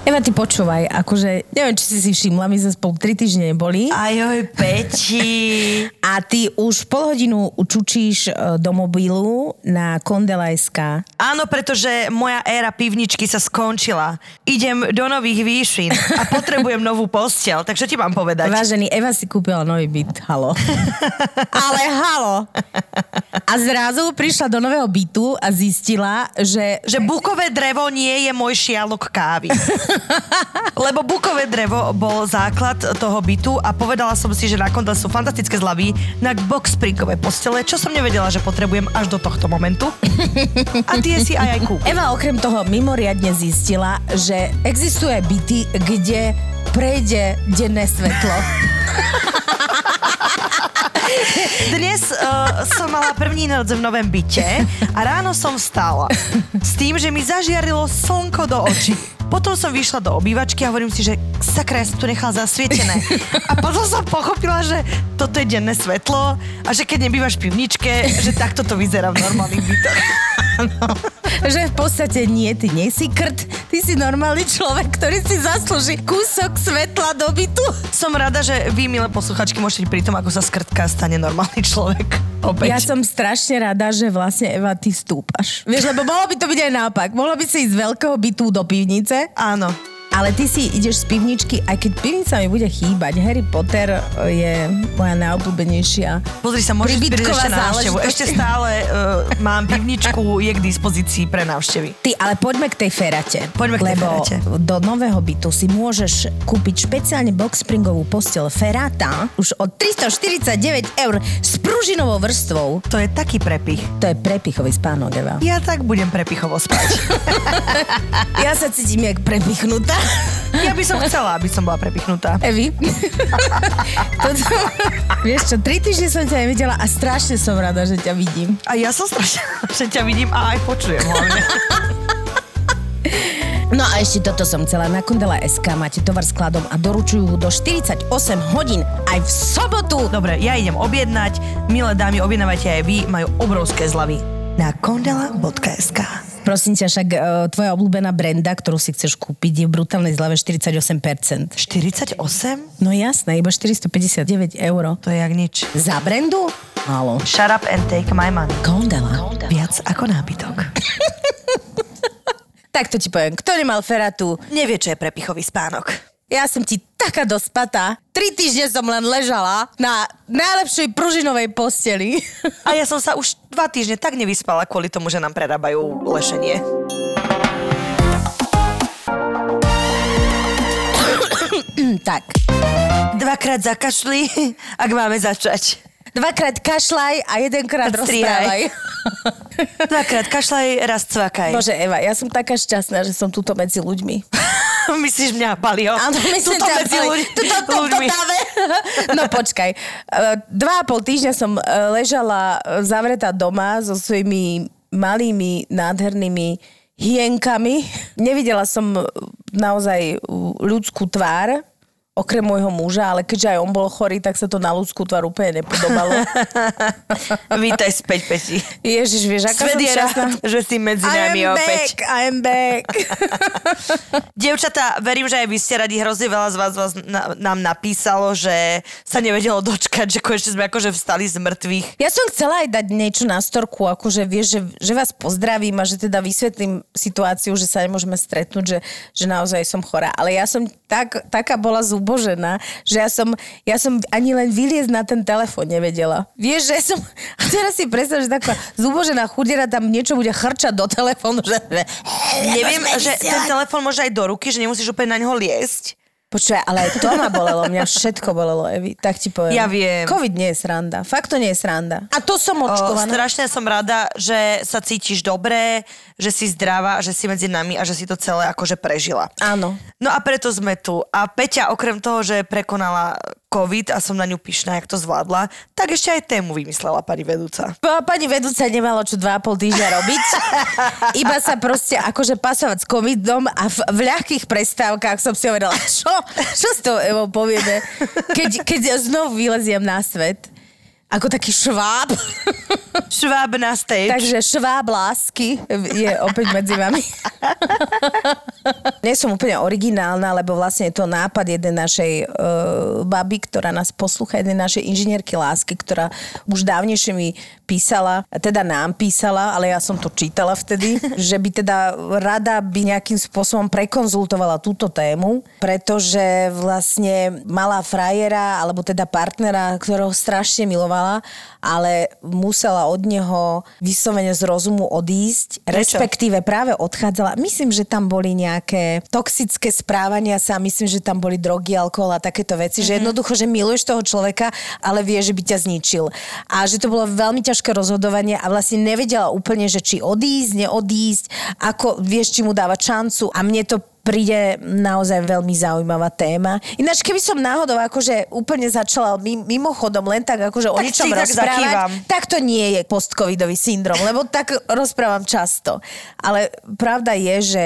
Eva, ty počúvaj, akože, neviem, či si si všimla, my sme spolu 3 týždne neboli. Ajoj, Peti. A ty už pol hodinu čučíš e, do mobilu na Kondela.sk. Áno, pretože moja éra pivničky sa skončila. Idem do nových výšin a potrebujem novú postel, takže ti mám povedať. Vážený, Eva si kúpila nový byt, halo. Ale halo. A zrazu prišla do nového bytu a zistila, že... Že bukové drevo nie je môj šialok kávy. Lebo bukové drevo bol základ toho bytu a povedala som si, že na konta sú fantastické zľavy na box springové postele, čo som nevedela, že potrebujem až do tohto momentu. A tie si aj aj kúpim. Eva okrem toho mimoriadne zistila, že existuje byty, kde prejde denné svetlo. Dnes uh, som mala první noc v novém byte a ráno som vstala s tým, že mi zažiarilo slnko do očí. Potom som vyšla do obývačky a hovorím si, že sakra, ja som tu nechala zasvietené. A potom som pochopila, že toto je denné svetlo a že keď nebývaš v pivničke, že takto to vyzerá v normálnych bytoch. že v podstate nie, ty nie si krt, ty si normálny človek, ktorý si zaslúži kúsok svetla do bytu. Som rada, že vy, milé posluchačky, môžete pri tom, ako sa skrtka stane normálny človek. Opäť. Ja som strašne rada, že vlastne Eva, ty stúpaš. Vieš, lebo mohlo by to byť aj naopak. Mohlo by si ísť z veľkého bytu do pivnice. Áno. Ale ty si ideš z pivničky, aj keď pivnica mi bude chýbať. Harry Potter je moja najobľúbenejšia. Pozri sa, môžeš prísť na návštevu. Ešte stále uh, mám pivničku, je k dispozícii pre návštevy. Ty, ale poďme k tej ferate. Poďme k tej lebo ferate. do nového bytu si môžeš kúpiť špeciálne box springovú postel Ferata už od 349 eur s pružinovou vrstvou. To je taký prepich. To je prepichový spánok, Eva. Ja tak budem prepichovo spať. Ja sa cítim jak prepichnutá. Ja by som chcela, aby som bola prepichnutá. Evi. Toto, vieš čo, tri týždne som ťa nevidela a strašne som rada, že ťa vidím. A ja som strašne, že ťa vidím a aj počujem hlavne. No a ešte toto som chcela. Na Kundela.sk máte tovar skladom a doručujú ho do 48 hodín aj v sobotu. Dobre, ja idem objednať. Milé dámy, objednávajte aj vy, majú obrovské zľavy. Na kondela.sk Prosím ťa, však e, tvoja obľúbená brenda, ktorú si chceš kúpiť, je v brutálnej zľave 48%. 48? No jasné, iba 459 eur. To je jak nič. Za brendu? Málo. Shut up and take my money. Kondela. Viac ako nábytok. Tak to ti poviem, kto nemal feratu, Nevie, čo je prepichový spánok. Ja som ti taká dospatá. Tri týždne som len ležala na najlepšej pružinovej posteli. A ja som sa už dva týždne tak nevyspala kvôli tomu, že nám prerábajú lešenie. tak, Dvakrát zakašli, ak máme začať. Dvakrát kašľaj a jedenkrát rozprávaj. Dvakrát kašľaj, raz cvakaj. Bože, Eva, ja som taká šťastná, že som tuto medzi ľuďmi. Myslíš mňa, Palio? Áno, myslím Tuto ťa, medzi ľuď, tuto, tuto, ľuďmi. No počkaj. Eh, Dva a pol týždňa som eh, ležala eh, zavretá doma so svojimi malými, nádhernými hienkami. Nevidela som naozaj ľudskú tvár, okrem môjho muža, ale keďže aj on bol chorý, tak sa to na ľudskú tvár úplne nepodobalo. Vítaj späť, Peti. Ježiš, vieš, aká Svet som je rád, že si medzi I nami am opäť. back, I am back. Dievčatá, verím, že aj vy ste radi, hrozne veľa z vás, vás na, nám napísalo, že sa nevedelo dočkať, že konečne sme akože vstali z mŕtvych. Ja som chcela aj dať niečo na storku, akože vieš, že, že vás pozdravím a že teda vysvetlím situáciu, že sa nemôžeme stretnúť, že, že naozaj som chorá. Ale ja som tak, taká bola zúbožená, že ja som, ja som ani len vyliezť na ten telefón nevedela. Vieš, že som... A teraz si predstav, že taká zúbožená chudera tam niečo bude chrčať do telefónu, že... Neviem, že ten telefón môže aj do ruky, že nemusíš úplne na neho liesť. Počuj, ale aj to ma bolelo, mňa všetko bolelo, Evi, tak ti poviem. Ja viem. Covid nie je sranda, fakt to nie je sranda. A to som O, očkovaná. strašne som rada, že sa cítiš dobre, že si zdravá, že si medzi nami a že si to celé akože prežila. Áno. No a preto sme tu. A Peťa okrem toho, že prekonala COVID a som na ňu pyšná, jak to zvládla, tak ešte aj tému vymyslela pani vedúca. Pa- Pani vedúca nemala čo dva a pol týždňa robiť. Iba sa proste akože pasovať s covidom a v, v ľahkých prestávkach som si hovorila, čo? Čo s tou Evou povieme, keď, keď znovu vyleziem na svet? Ako taký šváb. Šváb na stage. Takže šváb lásky je opäť medzi vami. Nie som úplne originálna, lebo vlastne je to nápad jednej našej uh, baby, ktorá nás poslúcha, jednej našej inžinierky lásky, ktorá už dávnejšie mi písala, teda nám písala, ale ja som to čítala vtedy, že by teda rada by nejakým spôsobom prekonzultovala túto tému, pretože vlastne malá frajera, alebo teda partnera, ktorého strašne milovala, ale musela od neho vyslovene z rozumu odísť, Prečo? respektíve práve odchádzala. Myslím, že tam boli nejaké toxické správania sa, myslím, že tam boli drogy, alkohol a takéto veci, mm-hmm. že jednoducho, že miluješ toho človeka, ale vie, že by ťa zničil. A že to bolo veľmi ťažké rozhodovanie a vlastne nevedela úplne, že či odísť, neodísť, ako vieš, či mu dávať šancu a mne to príde naozaj veľmi zaujímavá téma. Ináč, keby som náhodou akože úplne začala mi- mimochodom len tak akože o Tak ničom si tak rozprávať, zakývam. tak to nie je postcovidový syndrom, lebo tak rozprávam často. Ale pravda je, že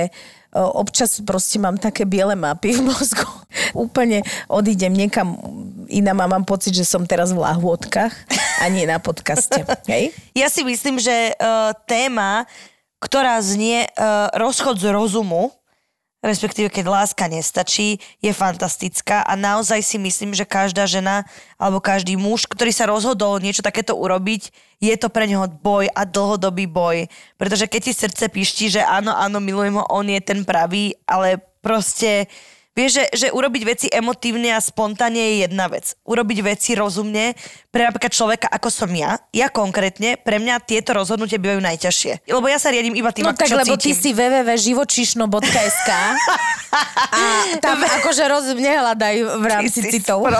o, občas proste mám také biele mapy v mozgu. Úplne odídem niekam inám a mám pocit, že som teraz v lahôdkach a nie na podcaste. Hej? Ja si myslím, že uh, téma, ktorá znie uh, rozchod z rozumu, respektíve keď láska nestačí, je fantastická a naozaj si myslím, že každá žena alebo každý muž, ktorý sa rozhodol niečo takéto urobiť, je to pre neho boj a dlhodobý boj. Pretože keď ti srdce pišti, že áno, áno, milujem ho, on je ten pravý, ale proste Vieš, že, že urobiť veci emotívne a spontánne je jedna vec. Urobiť veci rozumne pre napríklad človeka ako som ja, ja konkrétne, pre mňa tieto rozhodnutia bývajú najťažšie. Lebo ja sa riadím iba tým, No ako tak, čo lebo ty cítim. si www.živočišno.sk a tam akože roz nehľadaj v rámci Ty citov.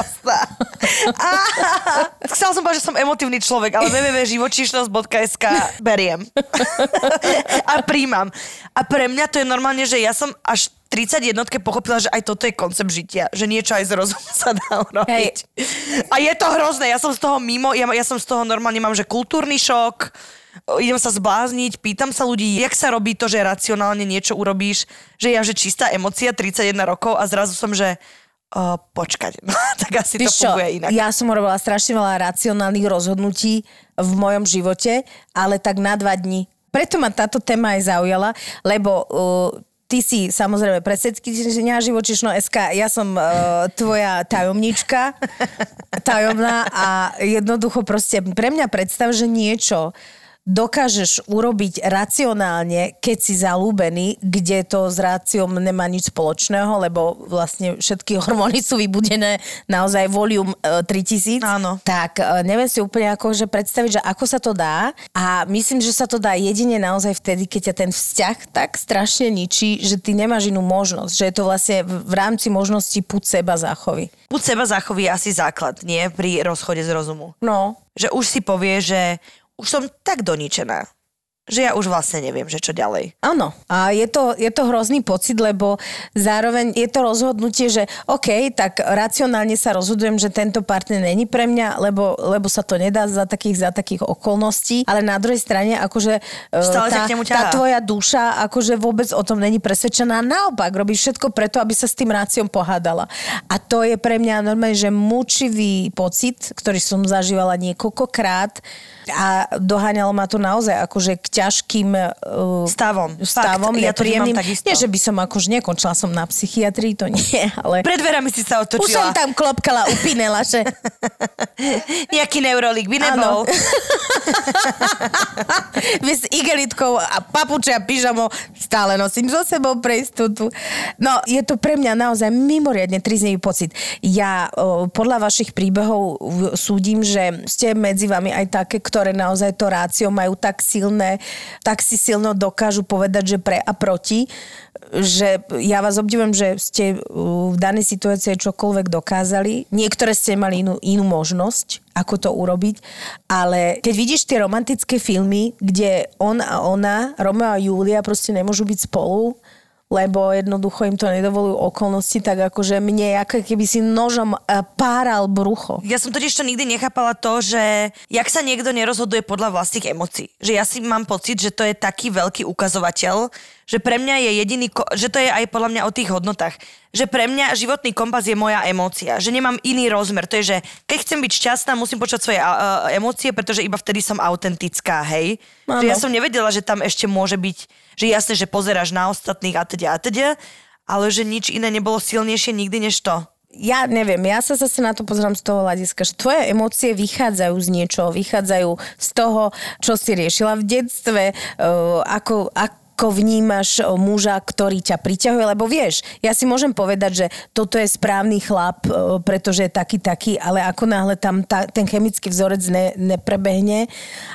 Chcela som povedať, že som emotívny človek, ale www.živočíšnosť.sk beriem. a príjmam. A pre mňa to je normálne, že ja som až 30 jednotke pochopila, že aj toto je koncept žitia. Že niečo aj z rozumu sa dá urobiť. A je to hrozné. Ja som z toho mimo, ja, ja som z toho normálne, mám, že kultúrny šok, idem sa zblázniť, pýtam sa ľudí, jak sa robí to, že racionálne niečo urobíš, že ja, že čistá emocia, 31 rokov a zrazu som, že uh, počkať, no, tak asi to Vieš čo, funguje inak. ja som robila strašne veľa racionálnych rozhodnutí v mojom živote, ale tak na dva dní. Preto ma táto téma aj zaujala, lebo uh, ty si samozrejme predsedkynia živočišno SK, ja som uh, tvoja tajomnička, tajomná a jednoducho proste pre mňa predstav, že niečo dokážeš urobiť racionálne, keď si zalúbený, kde to s ráciom nemá nič spoločného, lebo vlastne všetky hormóny sú vybudené naozaj volium e, 3000. Áno. Tak e, neviem si úplne akože predstaviť, že ako sa to dá a myslím, že sa to dá jedine naozaj vtedy, keď ťa ten vzťah tak strašne ničí, že ty nemáš inú možnosť, že je to vlastne v rámci možnosti púd seba záchovy. Buď seba zachoví asi základ, nie? Pri rozchode z rozumu. No, Že už si povie, že už som tak doničená, že ja už vlastne neviem, že čo ďalej. Áno. A je to, je to hrozný pocit, lebo zároveň je to rozhodnutie, že OK, tak racionálne sa rozhodujem, že tento partner není pre mňa, lebo, lebo sa to nedá za takých, za takých okolností, ale na druhej strane akože e, Stále tá, tá tvoja duša akože vôbec o tom není presvedčená. Naopak, robí všetko preto, aby sa s tým ráciom pohádala. A to je pre mňa normálne, že mučivý pocit, ktorý som zažívala niekoľkokrát a doháňalo ma to naozaj akože k ťažkým uh, Stavom. stavom, Fakt, ja to vnímam nepríjemným. takisto. Nie, že by som akože nekončila som na psychiatrii, to nie, ale... Pred dverami si sa Už som otočila. tam klopkala, upínela, že... Nejaký neurolík by nebol. s igelitkou a papuče a pyžamo stále nosím so sebou pre istotu. No, je to pre mňa naozaj mimoriadne triznivý pocit. Ja o, podľa vašich príbehov súdim, že ste medzi vami aj také, ktoré naozaj to rácio majú tak silné, tak si silno dokážu povedať, že pre a proti, že ja vás obdivujem, že ste uh, v danej situácii čokoľvek dokázali. Niektoré ste mali inú, inú možnosť, ako to urobiť, ale keď vidíš tie romantické filmy, kde on a ona, Romeo a Julia proste nemôžu byť spolu, lebo jednoducho im to nedovolujú okolnosti, tak akože mne ako keby si nožom eh, páral brucho. Ja som totiž to nikdy nechápala to, že jak sa niekto nerozhoduje podľa vlastných emócií. Že ja si mám pocit, že to je taký veľký ukazovateľ, že pre mňa je jediný, že to je aj podľa mňa o tých hodnotách. že pre mňa životný kompas je moja emócia, že nemám iný rozmer. To je, že keď chcem byť šťastná, musím počať svoje uh, emócie, pretože iba vtedy som autentická, hej. Áno. Že ja som nevedela, že tam ešte môže byť, že jasné, že pozeráš na ostatných a teda a teda, ale že nič iné nebolo silnejšie nikdy než to. ja neviem, ja sa zase na to pozerám z toho hľadiska, že tvoje emócie vychádzajú z niečoho, vychádzajú z toho, čo si riešila v detstve, uh, ako, ako vnímaš muža, ktorý ťa priťahuje, lebo vieš, ja si môžem povedať, že toto je správny chlap, pretože je taký, taký, ale ako náhle tam ta, ten chemický vzorec ne, neprebehne,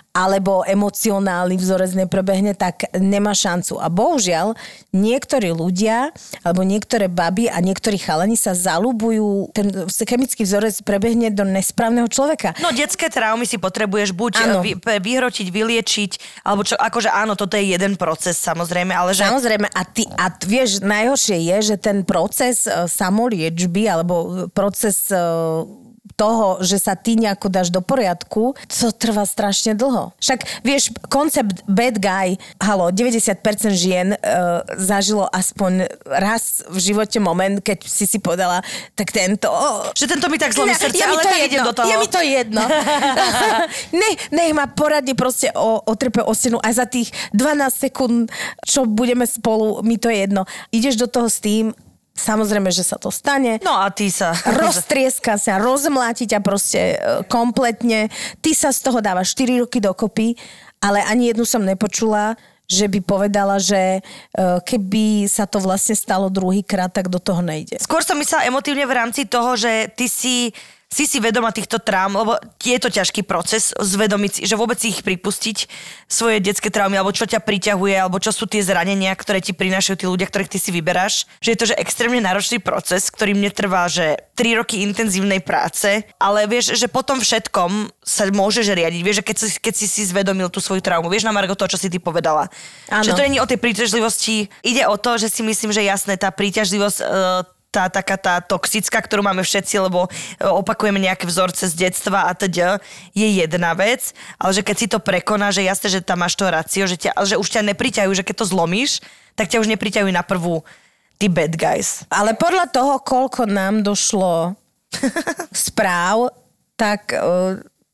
alebo emocionálny vzorec neprebehne, tak nemá šancu. A bohužiaľ, niektorí ľudia, alebo niektoré baby a niektorí chalani sa zalubujú, ten chemický vzorec prebehne do nesprávneho človeka. No detské traumy si potrebuješ buď Áno. vy, pe- vyhrotiť, vyliečiť, alebo čo, akože áno, toto je jeden proces samozrejme, ale že... Samozrejme, a, ty, a vieš, najhoršie je, že ten proces uh, samoliečby, alebo proces uh, toho, že sa ty nejako dáš do poriadku, to trvá strašne dlho. Však vieš, koncept bad guy, halo, 90% žien uh, zažilo aspoň raz v živote moment, keď si si povedala, tak tento... Že tento mi tak zlomí Ne, srdce, mi ale to tak jedno, do toho. Je mi to jedno. nech, nech ma poradne proste o, otrpe o stenu a za tých 12 sekúnd, čo budeme spolu, mi to je jedno. Ideš do toho s tým, samozrejme, že sa to stane. No a ty sa... Roztrieska sa, rozmláti ťa proste e, kompletne. Ty sa z toho dávaš 4 roky dokopy, ale ani jednu som nepočula, že by povedala, že e, keby sa to vlastne stalo druhýkrát, tak do toho nejde. Skôr som myslela emotívne v rámci toho, že ty si si si vedoma týchto traum, lebo je to ťažký proces zvedomiť si, že vôbec si ich pripustiť, svoje detské traumy, alebo čo ťa priťahuje, alebo čo sú tie zranenia, ktoré ti prinášajú tí ľudia, ktorých ty si vyberáš. Že je to že extrémne náročný proces, ktorý mne trvá, že 3 roky intenzívnej práce, ale vieš, že potom všetkom sa môžeš riadiť. Vieš, že keď si, keď si si zvedomil tú svoju traumu, vieš na Margo to, čo si ty povedala. Áno. Že to není o tej príťažlivosti, ide o to, že si myslím, že jasné, tá príťažlivosť e, tá taká tá toxická, ktorú máme všetci, lebo e, opakujeme nejaké vzorce z detstva a teda je jedna vec, ale že keď si to prekoná, že jasné, že tam máš to racio, že, ťa, že už ťa nepriťajú, že keď to zlomíš, tak ťa už nepriťajú na prvú tí bad guys. Ale podľa toho, koľko nám došlo správ, tak e,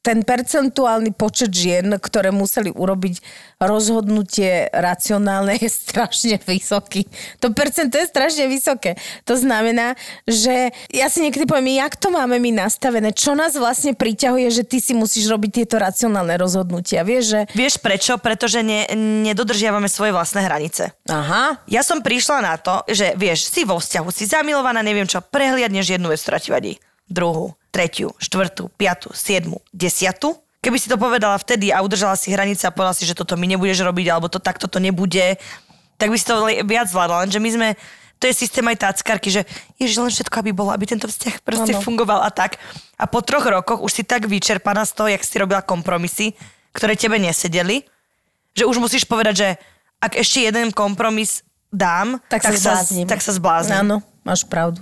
ten percentuálny počet žien, ktoré museli urobiť rozhodnutie racionálne, je strašne vysoký. To percento je strašne vysoké. To znamená, že ja si niekedy poviem, jak to máme my nastavené, čo nás vlastne priťahuje, že ty si musíš robiť tieto racionálne rozhodnutia. Vieš, že... Vieš prečo? Pretože ne, nedodržiavame svoje vlastné hranice. Aha, Ja som prišla na to, že vieš, si vo vzťahu, si zamilovaná, neviem čo, prehliadneš jednu vec, ktorá ti vadí. Druhú, tretiu, štvrtú, piatu, siedmu, desiatu. Keby si to povedala vtedy a udržala si hranice a povedala si, že toto mi nebudeš robiť, alebo to takto to nebude, tak by si to viac zvládla. Lenže my sme, to je systém aj táckarky, že ježiš, len všetko, aby bolo, aby tento vzťah proste Áno. fungoval a tak. A po troch rokoch už si tak vyčerpaná z toho, jak si robila kompromisy, ktoré tebe nesedeli, že už musíš povedať, že ak ešte jeden kompromis dám, tak, tak, sa zblázním. tak sa zbláznim. Áno, máš pravdu.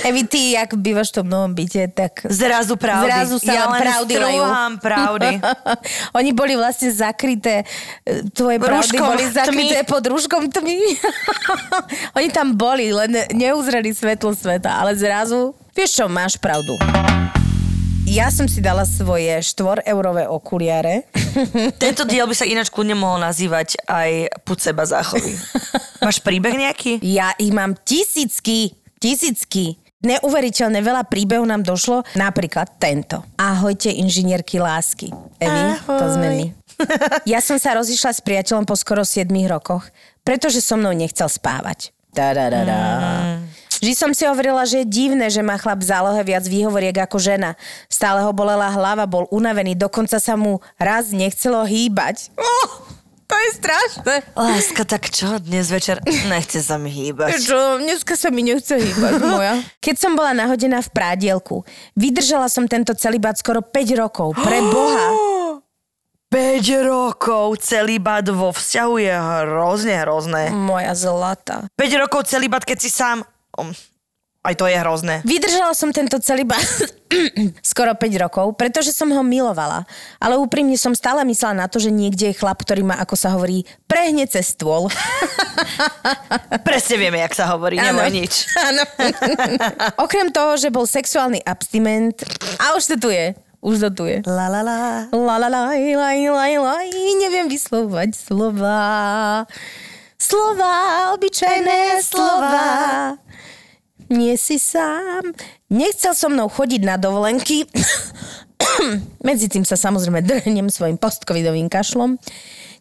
Evi, ty, jak bývaš v tom novom byte, tak... Zrazu pravdy. Zrazu sa ja len pravdy strúham pravdy. Oni boli vlastne zakryté, e, tvoje pravdy Rúškom boli zakryté tmy. pod rúškom tmy. Oni tam boli, len neuzreli svetlo sveta, ale zrazu, vieš čo, máš pravdu. Ja som si dala svoje 4-eurové okuliare. Tento diel by sa ináč kľudne mohol nazývať aj Púd seba záchovy. Máš príbeh nejaký? Ja ich mám tisícky, tisícky. Neuveriteľne veľa príbehov nám došlo, napríklad tento. Ahojte, inžinierky lásky. Evi, to sme my. Ja som sa rozišla s priateľom po skoro 7 rokoch, pretože so mnou nechcel spávať. Da, da, da, da. Vždy som si hovorila, že je divné, že má chlap v zálohe viac výhovoriek ako žena. Stále ho bolela hlava, bol unavený, dokonca sa mu raz nechcelo hýbať. Oh, to je strašné. Láska, tak čo dnes večer? Nechce sa mi hýbať. Čo, dneska sa mi nechce hýbať, moja. Keď som bola nahodená v prádielku, vydržala som tento celibát skoro 5 rokov. Pre Boha. 5 rokov celibát vo vzťahu je hrozne hrozné. Moja zlata. 5 rokov celibát, keď si sám... Aj to je hrozné. Vydržala som tento celý ba- skoro 5 rokov, pretože som ho milovala. Ale úprimne som stále myslela na to, že niekde je chlap, ktorý ma, ako sa hovorí, prehne cez stôl. Presne vieme, jak sa hovorí, nemoj nič. Áno. Okrem toho, že bol sexuálny abstinent, a už to tu je, už to tu je. La la la. La la la, la la la, neviem vyslovať slova. Slova, obyčajné slova. Nie si sám. Nechcel so mnou chodiť na dovolenky. Medzi tým sa samozrejme drhnem svojim postcovidovým kašlom.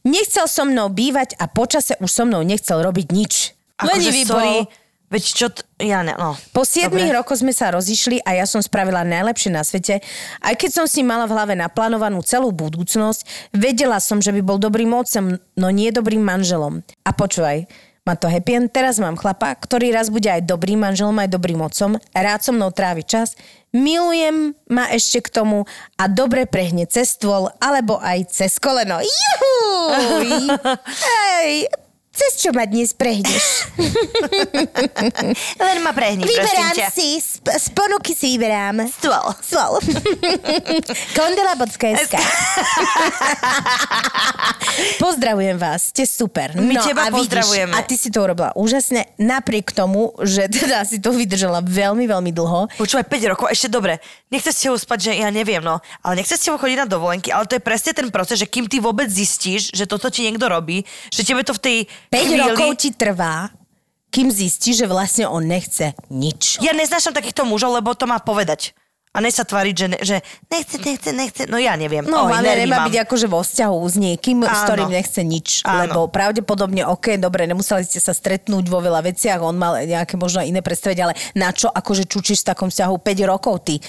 Nechcel so mnou bývať a počase už so mnou nechcel robiť nič. Lenivý Akože, sorry, bol. veď čo... T- ja ne, no. Po 7 Dobre. rokoch sme sa rozišli a ja som spravila najlepšie na svete. Aj keď som si mala v hlave naplánovanú celú budúcnosť, vedela som, že by bol dobrým otcom, no nie dobrým manželom. A počúvaj, má to happy end. Teraz mám chlapa, ktorý raz bude aj dobrým manželom, aj dobrým otcom. Rád so mnou trávi čas. Milujem ma ešte k tomu a dobre prehne cez stôl, alebo aj cez koleno. Juhu! Hej, cez čo ma dnes prehneš? Len ma prehni, Vyberám si, z, z ponuky si vyberám. Stôl. Svol. Kondela.sk Pozdravujem vás, ste super. My no, teba a vidíš, pozdravujeme. A ty si to urobila úžasne, napriek tomu, že teda si to vydržala veľmi, veľmi dlho. Počúvaj, 5 rokov, ešte dobre. Nechce s tebou spať, že ja neviem, no. Ale nechce s tebou chodiť na dovolenky, ale to je presne ten proces, že kým ty vôbec zistíš, že toto ti niekto robí, že tebe to v tej 5 chvíli... rokov ti trvá, kým zistíš, že vlastne on nechce nič. Ja neznášam takýchto mužov, lebo to má povedať. A ne sa tváriť, že, ne, že nechce, nechce, nechce. No ja neviem. No, Oj, ale nervy nemá byť akože vo vzťahu s niekým, s Áno. ktorým nechce nič. Áno. Lebo pravdepodobne, OK, dobre, nemuseli ste sa stretnúť vo veľa veciach, on mal nejaké možno iné predstavenie, ale na čo akože čučíš v takom vzťahu 5 rokov, ty?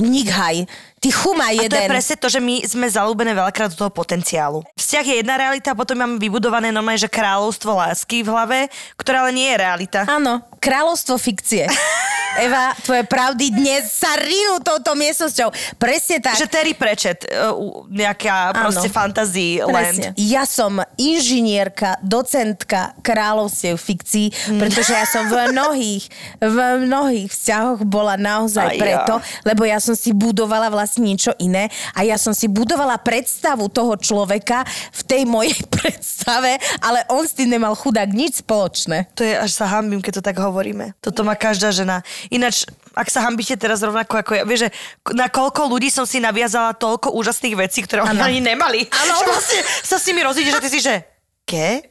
Nikhaj, ty chuma A to je jeden. presne to, že my sme zalúbené veľakrát do toho potenciálu. Vzťah je jedna realita, a potom máme vybudované normálne, že kráľovstvo lásky v hlave, ktorá ale nie je realita. Áno, kráľovstvo fikcie. Eva, tvoje pravdy dnes sa rinú touto miestnosťou. Presne tak. Že Terry uh, uh, nejaká Áno. proste fantasy Presne. land. Ja som inžinierka, docentka kráľovstiev fikcií, pretože ja som v mnohých, v mnohých vzťahoch bola naozaj Aj ja. preto, lebo ja som si budovala vlastne niečo iné a ja som si budovala predstavu toho človeka v tej mojej predstave, ale on s tým nemal chudák nič spoločné. To je, až sa hambím, keď to tak hovoríme. Toto má každá žena. Ináč, ak sa hambíte teraz rovnako ako ja, vieš, že na koľko ľudí som si naviazala toľko úžasných vecí, ktoré oni ani nemali. Áno. Že vlastne sa s nimi rozídeš a ty si, že ke?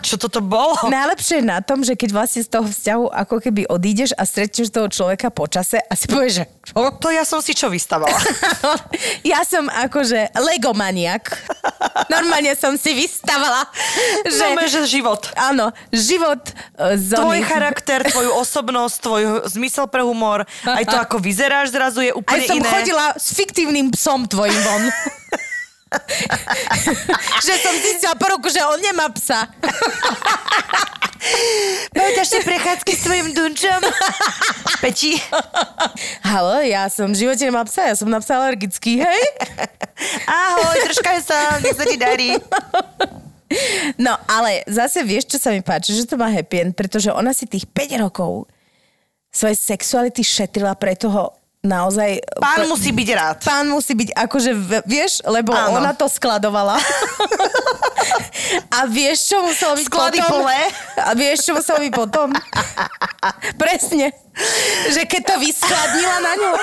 Čo toto bolo? Najlepšie je na tom, že keď vlastne z toho vzťahu ako keby odídeš a stretneš toho človeka po čase a si povieš, že? To ja som si čo vystavala. ja som akože legomaniak. Normálne som si vystavala, že... No, že život. Áno, život Tvoj zóny. charakter, tvoju osobnosť, tvoj zmysel pre humor, aj to, ako vyzeráš zrazu je Aj úplne som iné. chodila s fiktívnym psom tvojim von. že som zistila po roku, že on nemá psa. Pamätáš si prechádzky s tvojim dunčom? Peti? Halo, ja som v živote nemá psa, ja som na psa alergický, hej? Ahoj, držkaj sa, nech sa ti darí. No, ale zase vieš, čo sa mi páči, že to má happy end, pretože ona si tých 5 rokov svojej sexuality šetrila pre toho naozaj... Pán musí byť rád. Pán musí byť akože, vieš, lebo Áno. ona to skladovala. A vieš, čo muselo byť Sklady potom? plné. A vieš, čo muselo byť potom? Presne. Že keď to vyskladnila na ňu.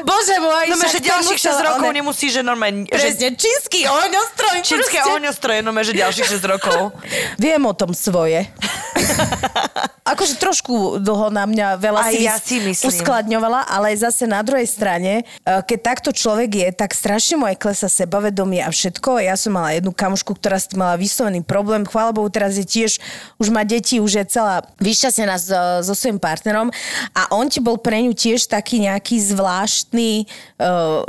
Bože môj, No že ďalších 6 musela rokov ona- nemusí, že normálne... Že Presne, čínsky ohňostroj. čínske proste. ohňostroje, no že ďalších 6 rokov. Viem o tom svoje. Akože trošku dlho na mňa veľa Aj si, ja si myslím. uskladňovala, ale zase na druhej strane, eh, keď takto človek je, tak strašne mu aj klesa sebavedomie a všetko. Ja som mala jednu kamušku, ktorá s tým mala vyslovený problém. Chvála Bohu, teraz je tiež, už má deti, už je celá vyšťastnená so, so svojím partnerom a on ti bol pre ňu tiež taký nejaký zvláštny, uh,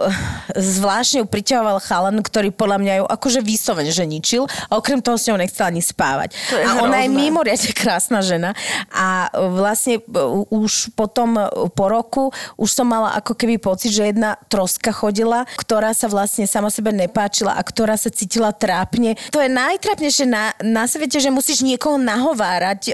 zvláštne ju priťahoval chalan, ktorý podľa mňa ju akože vyslovene, že ničil a okrem toho s ňou nechcela ani spávať. Je a ona je hrozné. mimoriadne krásna žena A vlastne už potom po roku už som mala ako keby pocit, že jedna troska chodila, ktorá sa vlastne sama sebe nepáčila a ktorá sa cítila trápne. To je najtrápnejšie na, na svete, že musíš niekoho nahovárať e,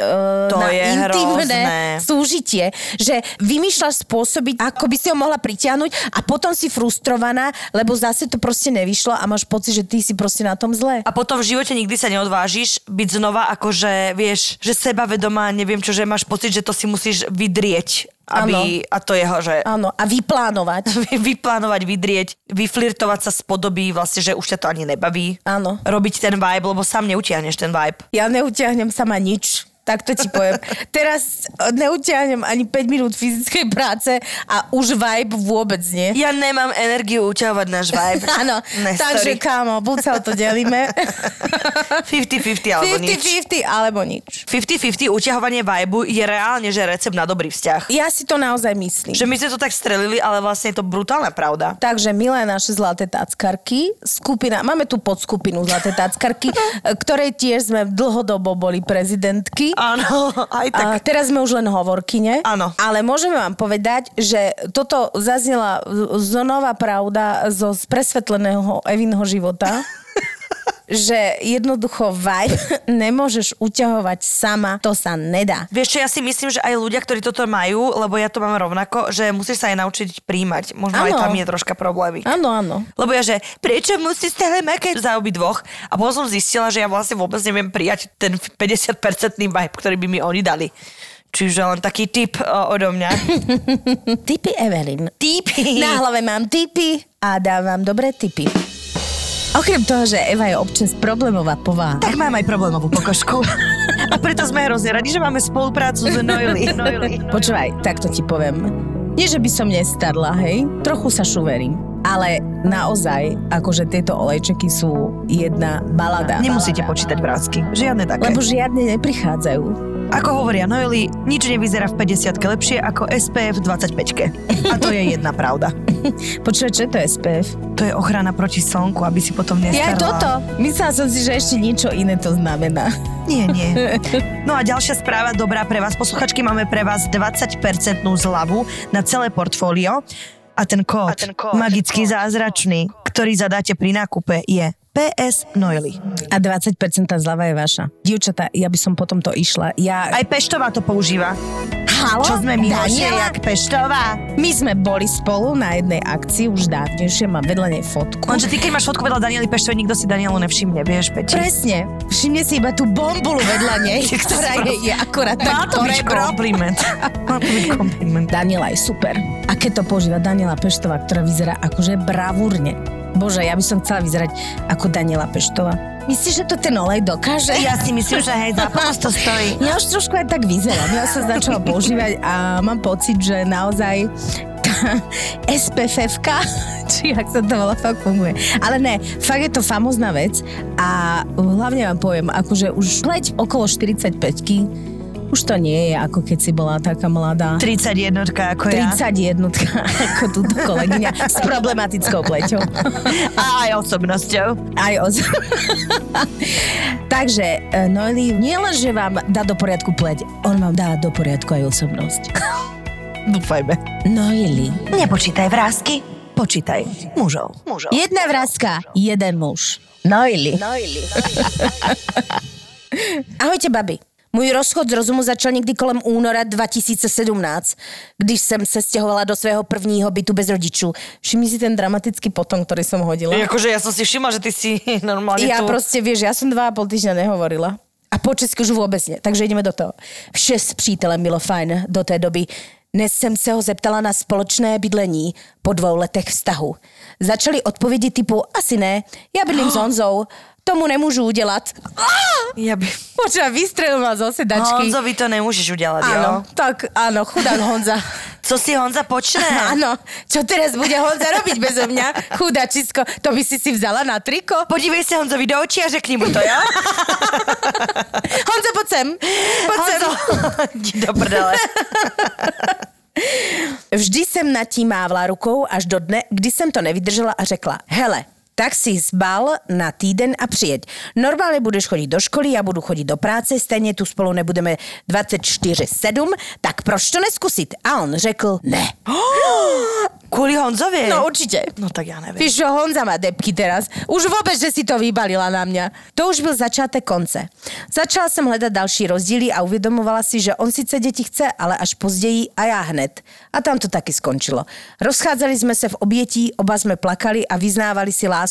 To na je intimné hrozné. súžitie. Že vymýšľaš spôsoby, ako by si ho mohla pritiahnuť a potom si frustrovaná, lebo zase to proste nevyšlo a máš pocit, že ty si proste na tom zle. A potom v živote nikdy sa neodvážiš byť znova akože, vieš, že sebavedomá, neviem čo, že máš pocit, že to si musíš vydrieť. Aby, a to je že Áno, a vyplánovať. vyplánovať, vydrieť, vyflirtovať sa z podoby, vlastne, že už ťa to ani nebaví. Áno. Robiť ten vibe, lebo sám neutiahneš ten vibe. Ja neutiahnem sama nič. Tak to ti poviem. Teraz neutiahnem ani 5 minút fyzickej práce a už vibe vôbec nie. Ja nemám energiu uťahovať náš vibe. Áno, takže kámo, buď sa to delíme. 50-50 alebo nič. 50-50 alebo nič. 50-50 uťahovanie vibe je reálne, že recept na dobrý vzťah. Ja si to naozaj myslím. Že my sme to tak strelili, ale vlastne je to brutálna pravda. Takže milé naše zlaté tackarky, skupina, máme tu podskupinu zlaté tackarky, ktorej tiež sme dlhodobo boli prezidentky. Áno, aj tak. A teraz sme už len hovorkyne. Áno. Ale môžeme vám povedať, že toto zaznela zonová pravda zo presvetleného Evinho života. Že jednoducho vibe nemôžeš uťahovať sama, to sa nedá. Vieš čo, ja si myslím, že aj ľudia, ktorí toto majú, lebo ja to mám rovnako, že musíš sa aj naučiť príjmať. Možno aj Áno. tam je troška problémy. Áno, áno. Lebo ja, že prečo musí stále makať za obi dvoch? A potom som zistila, že ja vlastne vôbec neviem prijať ten 50-percentný vibe, ktorý by mi oni dali. Čiže len taký tip odo mňa. Tipy Evelyn. Tipy. Na hlave mám tipy a dávam dobré tipy. Okrem toho, že Eva je občas problémová povaha. Tak mám aj problémovú pokožku. A preto sme hrozne radi, že máme spoluprácu s Noily. Počúvaj, takto ti poviem. Nie, že by som nestarla, hej, trochu sa šuverím. Ale naozaj, akože tieto olejčeky sú jedna balada. Nemusíte počítať vrázky. Žiadne také. Lebo žiadne neprichádzajú. Ako hovoria Noely, nič nevyzerá v 50 lepšie ako SPF 25 A to je jedna pravda. Počúvaj, čo je to SPF? To je ochrana proti slnku, aby si potom nestarla. Ja toto. Myslela som si, že ešte niečo iné to znamená. Nie, nie. No a ďalšia správa dobrá pre vás. Posluchačky, máme pre vás 20% zľavu na celé portfólio. A ten kód, A ten kód, magický ten kód, zázračný, ktorý zadáte pri nákupe je PS Noily. A 20% zľava je vaša. Dievčatá, ja by som potom to išla. Ja... Aj Peštová to používa. Halo? Čo sme my Daniela? jak Peštová? My sme boli spolu na jednej akcii už dávnejšie, mám vedľa nej fotku. Lenže ty, keď máš fotku vedľa Daniely Peštovej, nikto si Danielu nevšimne, vieš, Peti. Presne. Všimne si iba tú bombulu vedľa nej, ktorá je, je akorát Má tak to byť kompliment. Kompliment. Daniela je super. A keď to používa Daniela Peštová, ktorá vyzerá akože bravúrne. Bože, ja by som chcela vyzerať ako Daniela Peštová. Myslíš, že to ten olej dokáže? Ja si myslím, že hej, za to stojí. Ja už trošku aj tak vyzerám. Ja som začala používať a mám pocit, že naozaj tá SPFF, či ak sa to volá, fakt funguje. Ale ne, fakt je to famózna vec a hlavne vám poviem, akože už pleť okolo 45 už to nie je ako keď si bola taká mladá. 31 ako ja. 31 ako túto kolegyňa s problematickou pleťou. A aj osobnosťou. Aj os... Takže e, Noily nie len, že vám dá do poriadku pleť, on vám dá do poriadku aj osobnosť. Dúfajme. Noily. Nepočítaj vrázky, počítaj mužov. Mužov. Jedna vrázka, jeden muž. Noily. Ahojte, babi. Můj rozchod z rozumu začal někdy kolem února 2017, když jsem se stěhovala do svého prvního bytu bez rodičů. Všimni si ten dramatický potom, ktorý som hodila. Akože ja som si všimla, že ty si normálne Ja tu... prostě, vieš, já jsem dva a půl týždňa nehovorila. A po česky už vůbec ne. Takže jdeme do toho. Vše s přítelem bylo fajn do té doby. Dnes jsem se ho zeptala na společné bydlení po dvou letech vztahu. Začaly odpovědi typu asi ne, já bydlím s Honzou, tomu nemůžu udělat. Ja by... Počúva, vystrelil ma zo sedačky. Honzovi to nemôžeš udelať, jo? Áno, tak áno, chudák Honza. Co si Honza počne? Áno, čo teraz bude Honza robiť bezo mňa? Chudačisko, to by si si vzala na triko? Podívej sa Honzovi do očí a řekni mu to, ja? Honza, poď sem. Poď sem. Honzo, do prdele. Vždy jsem nad tím mávla rukou až do dne, kdy jsem to nevydržela a řekla, hele, tak si zbal na týden a přijeď. Normálně budeš chodit do školy, já budu chodit do práce, stejně tu spolu nebudeme 24-7, tak proč to neskusit? A on řekl, ne. Kvôli Honzovi? No určitě. No tak ja neviem. Víš, že Honza má depky teraz. Už vôbec, že si to vybalila na mňa. To už byl začátek konce. Začala jsem hledat další rozdíly a uvědomovala si, že on sice děti chce, ale až později a já hned. A tam to taky skončilo. Rozcházeli jsme se v obětí, oba jsme plakali a vyznávali si lásku,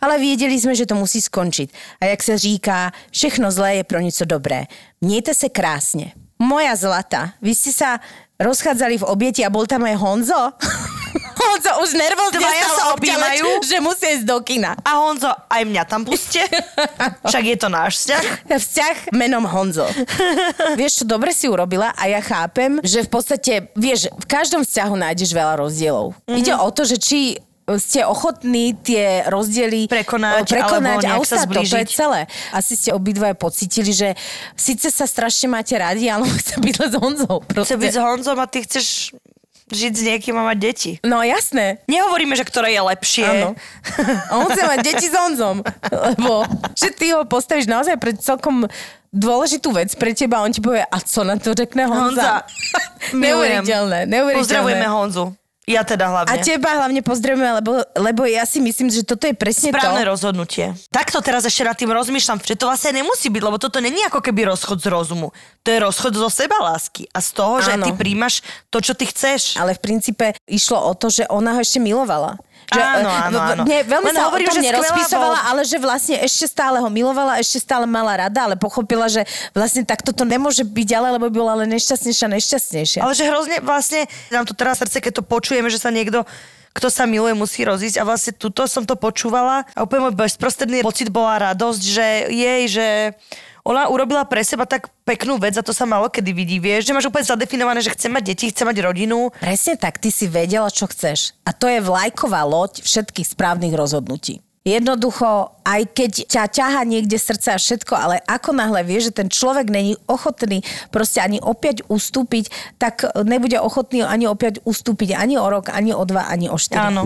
ale věděli jsme, že to musí skončit. A jak se říká, všechno zlé je pro něco dobré. Mějte se krásně. Moja zlata, vy ste sa rozchádzali v oběti a bol tam aj Honzo? Honzo už nervózne Dvaja sa obťaľať, objímajú? že musí ísť do kina. A Honzo, aj mňa tam puste. Však je to náš vzťah. Vzťah menom Honzo. vieš, čo dobre si urobila a ja chápem, že v podstate, vieš, v každom vzťahu nájdeš veľa rozdielov. Mm-hmm. Ide o to, že či ste ochotní tie rozdiely Prekonať, o, prekonať alebo a ustať. To, to je celé. Asi ste obidvaja pocítili, že síce sa strašne máte radi, ale chce byť s Honzou. Chce byť s Honzom a ty chceš žiť s niekým a mať deti. No jasné. Nehovoríme, že ktoré je lepšie. Áno. A on chce mať deti s Honzom. Lebo že ty ho postavíš naozaj pred celkom dôležitú vec pre teba a on ti povie, a co na to řekne Honza? Honza. Neuveriteľné, neuveriteľné. Pozdravujeme Honzu. Ja teda hlavne. A teba hlavne pozdravujeme, lebo, lebo ja si myslím, že toto je presne Správne to. rozhodnutie. Takto teraz ešte nad tým rozmýšľam, že to vlastne nemusí byť, lebo toto není ako keby rozchod z rozumu. To je rozchod zo seba lásky a z toho, že Áno. ty príjmaš to, čo ty chceš. Ale v princípe išlo o to, že ona ho ešte milovala. Že, Áno, e, áno, áno. Nie, veľmi Len sa hovorím, že skvelá nerozpísovala, bol- ale že vlastne ešte stále ho milovala, ešte stále mala rada, ale pochopila, že vlastne takto to nemôže byť ďalej, lebo bola len nešťastnejšia, nešťastnejšia. Ale že hrozne vlastne nám to teraz srdce, keď to počujeme, že sa niekto kto sa miluje, musí rozísť a vlastne tuto som to počúvala a úplne môj bezprostredný pocit bola radosť, že jej, že ona urobila pre seba tak peknú vec a to sa malo kedy vidí, vieš, že máš úplne zadefinované, že chce mať deti, chce mať rodinu. Presne tak, ty si vedela, čo chceš. A to je vlajková loď všetkých správnych rozhodnutí. Jednoducho, aj keď ťa ťaha niekde srdce a všetko, ale ako náhle vieš, že ten človek není ochotný proste ani opäť ustúpiť, tak nebude ochotný ani opäť ustúpiť ani o rok, ani o dva, ani o štyri. Áno.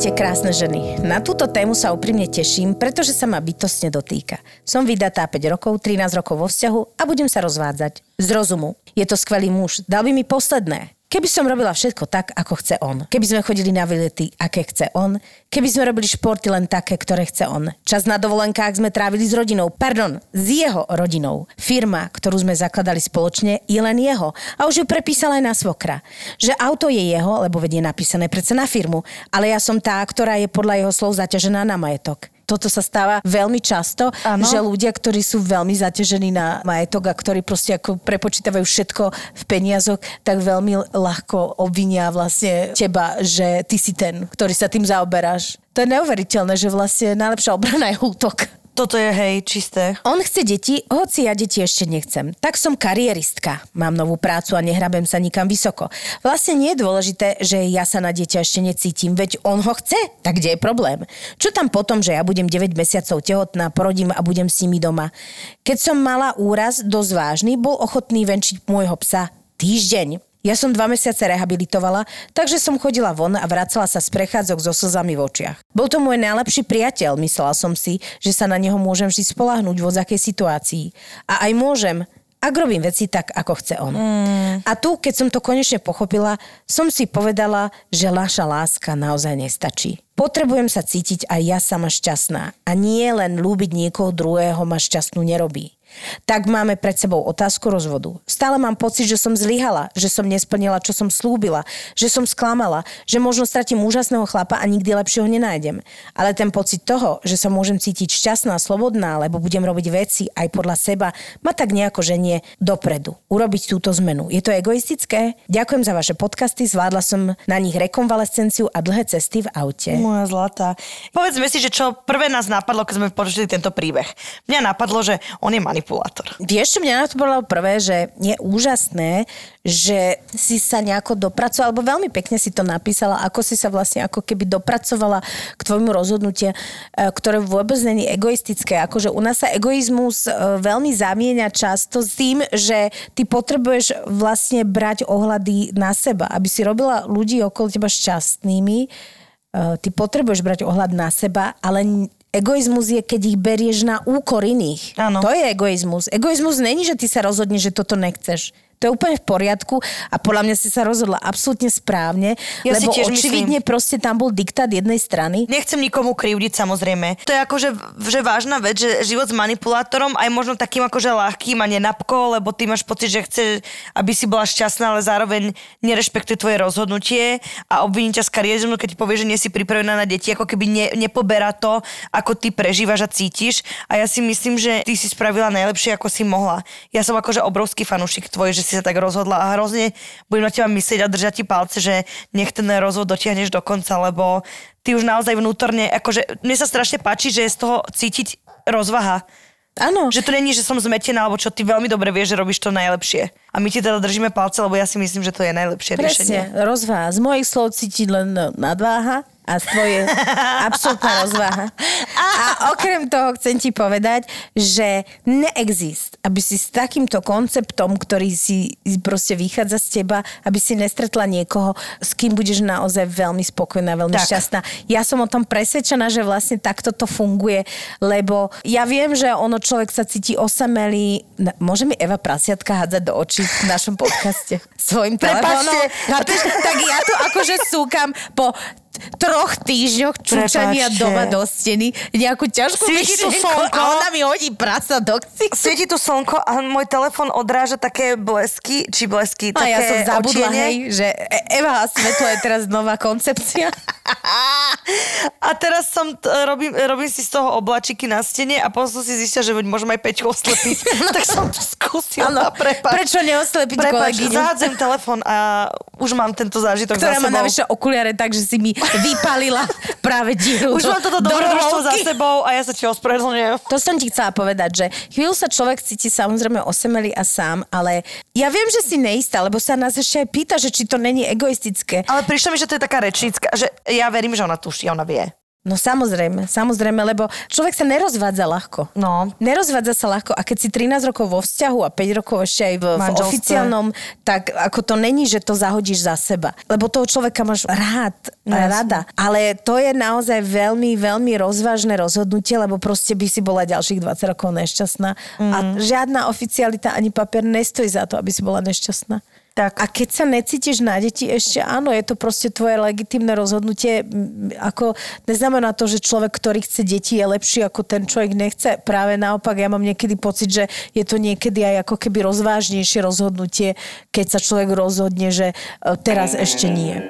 Ahojte, krásne ženy. Na túto tému sa úprimne teším, pretože sa ma bytostne dotýka. Som vydatá 5 rokov, 13 rokov vo vzťahu a budem sa rozvádzať. Z rozumu. Je to skvelý muž. Dal by mi posledné. Keby som robila všetko tak, ako chce on. Keby sme chodili na výlety, aké chce on. Keby sme robili športy len také, ktoré chce on. Čas na dovolenkách sme trávili s rodinou. Pardon, s jeho rodinou. Firma, ktorú sme zakladali spoločne, je len jeho. A už ju prepísala aj na svokra. Že auto je jeho, lebo vedie napísané predsa na firmu. Ale ja som tá, ktorá je podľa jeho slov zaťažená na majetok. Toto sa stáva veľmi často, Áno. že ľudia, ktorí sú veľmi zaťažení na majetok a ktorí proste ako prepočítavajú všetko v peniazoch, tak veľmi ľahko obvinia vlastne teba, že ty si ten, ktorý sa tým zaoberáš. To je neuveriteľné, že vlastne najlepšia obrana je útok. Toto je hej, čisté. On chce deti, hoci ja deti ešte nechcem. Tak som karieristka. Mám novú prácu a nehrabem sa nikam vysoko. Vlastne nie je dôležité, že ja sa na dieťa ešte necítim, veď on ho chce. Tak kde je problém? Čo tam potom, že ja budem 9 mesiacov tehotná, porodím a budem s nimi doma? Keď som mala úraz dosť vážny, bol ochotný venčiť môjho psa týždeň. Ja som dva mesiace rehabilitovala, takže som chodila von a vracala sa z prechádzok so slzami v očiach. Bol to môj najlepší priateľ, myslela som si, že sa na neho môžem vždy spolahnúť vo akej situácii. A aj môžem, ak robím veci tak, ako chce on. Mm. A tu, keď som to konečne pochopila, som si povedala, že naša láska naozaj nestačí. Potrebujem sa cítiť aj ja sama šťastná. A nie len ľúbiť niekoho druhého ma šťastnú nerobí. Tak máme pred sebou otázku rozvodu. Stále mám pocit, že som zlyhala, že som nesplnila, čo som slúbila, že som sklamala, že možno stratím úžasného chlapa a nikdy lepšieho nenájdem. Ale ten pocit toho, že sa môžem cítiť šťastná, slobodná, lebo budem robiť veci aj podľa seba, ma tak nejako ženie dopredu. Urobiť túto zmenu. Je to egoistické? Ďakujem za vaše podcasty, zvládla som na nich rekonvalescenciu a dlhé cesty v aute. Moja zlatá. Povedzme si, že čo prvé nás napadlo, keď sme počuli tento príbeh. Mňa napadlo, že on je manipulátor. Vieš, čo mňa na to bolo prvé, že je úžasné, že si sa nejako dopracovala, alebo veľmi pekne si to napísala, ako si sa vlastne ako keby dopracovala k tvojmu rozhodnutiu, e, ktoré vôbec není egoistické. Akože u nás sa egoizmus e, veľmi zamieňa často s tým, že ty potrebuješ vlastne brať ohľady na seba, aby si robila ľudí okolo teba šťastnými, e, ty potrebuješ brať ohľad na seba, ale egoizmus je, keď ich berieš na úkor iných. Áno. To je egoizmus. Egoizmus není, že ty sa rozhodneš, že toto nechceš. To je úplne v poriadku a podľa mňa si sa rozhodla absolútne správne, Ja lebo očividne proste tam bol diktát jednej strany. Nechcem nikomu krivdiť samozrejme. To je akože že vážna vec, že život s manipulátorom aj možno takým akože ľahkým a nenapko, lebo ty máš pocit, že chce, aby si bola šťastná, ale zároveň nerešpektuje tvoje rozhodnutie a obviní ťa z kariézmu, keď ti povie, že nie si pripravená na deti, ako keby ne, nepoberá to, ako ty prežívaš a cítiš. A ja si myslím, že ty si spravila najlepšie, ako si mohla. Ja som akože obrovský fanúšik tvoj, že si sa tak rozhodla a hrozne budem na teba myslieť a držať ti palce, že nech ten rozvod dotiahneš do konca, lebo ty už naozaj vnútorne, akože mne sa strašne páči, že je z toho cítiť rozvaha. Áno. Že to není, že som zmetená, alebo čo ty veľmi dobre vieš, že robíš to najlepšie. A my ti teda držíme palce, lebo ja si myslím, že to je najlepšie riešenie. Presne, rozváha. Z mojich slov cítiť len nadváha a z tvoje absolútna rozváha. A okrem toho chcem ti povedať, že neexist, aby si s takýmto konceptom, ktorý si proste vychádza z teba, aby si nestretla niekoho, s kým budeš naozaj veľmi spokojná, veľmi Tak. šťastná. Ja som o tom presvedčená, že vlastne takto to funguje, lebo ja viem, že ono človek sa cíti osamelý. Môže mi Eva Prasiatka hádzať do očí v našom podcaste svojim telefónom? Prepáčte. Chápeš? Tak ja tu akože súkam po troch týždňoch čučania Prepáčte. doma do steny nejakú ťažkú Svieti tu slnko. a ona mi hodí prasa do ksichtu. Svieti tu slnko a môj telefon odráža také blesky, či blesky, A také ja som zabudla, očiene. hej, že E- Eva a svetlo je teraz nová koncepcia. A teraz som, t- robím, robím si z toho oblačiky na stene a potom som si zistila, že môžem aj Peťku oslepiť. tak som to skúsila. Áno, Prepáč. prečo neoslepiť Prepač, kolegyňu? zahádzajem telefon a už mám tento zážitok ktorá za má sebou. navyše okuliare tak, že si mi vypalila práve dieru Už mám toto do dobrodružstvo za sebou a ja sa ti ospravedlňujem. To som ti chcela povedať, že chvíľu sa človek cíti samozrejme osemelý a sám, ale ja viem, že si neistá, lebo sa nás ešte aj pýta, že či to není egoistické. Ale prišlo mi, že to je taká rečnícka, že ja verím, že ona tuší, ona vie. No samozrejme, samozrejme, lebo človek sa nerozvádza ľahko. No. Nerozvádza sa ľahko a keď si 13 rokov vo vzťahu a 5 rokov ešte aj v, v oficiálnom, tak ako to není, že to zahodíš za seba. Lebo toho človeka máš rád, No, jasne. rada. Ale to je naozaj veľmi, veľmi rozvážne rozhodnutie, lebo proste by si bola ďalších 20 rokov nešťastná. A Mhm. žiadna oficialita ani papier nestojí za to, aby si bola nešťastná. Tak. A keď sa necítiš na deti, ešte áno, je to proste tvoje legitimné rozhodnutie. Ako, neznamená to, že človek, ktorý chce deti, je lepší ako ten človek nechce. Práve naopak, ja mám niekedy pocit, že je to niekedy aj ako keby rozvážnejšie rozhodnutie, keď sa človek rozhodne, že e, teraz ešte nie.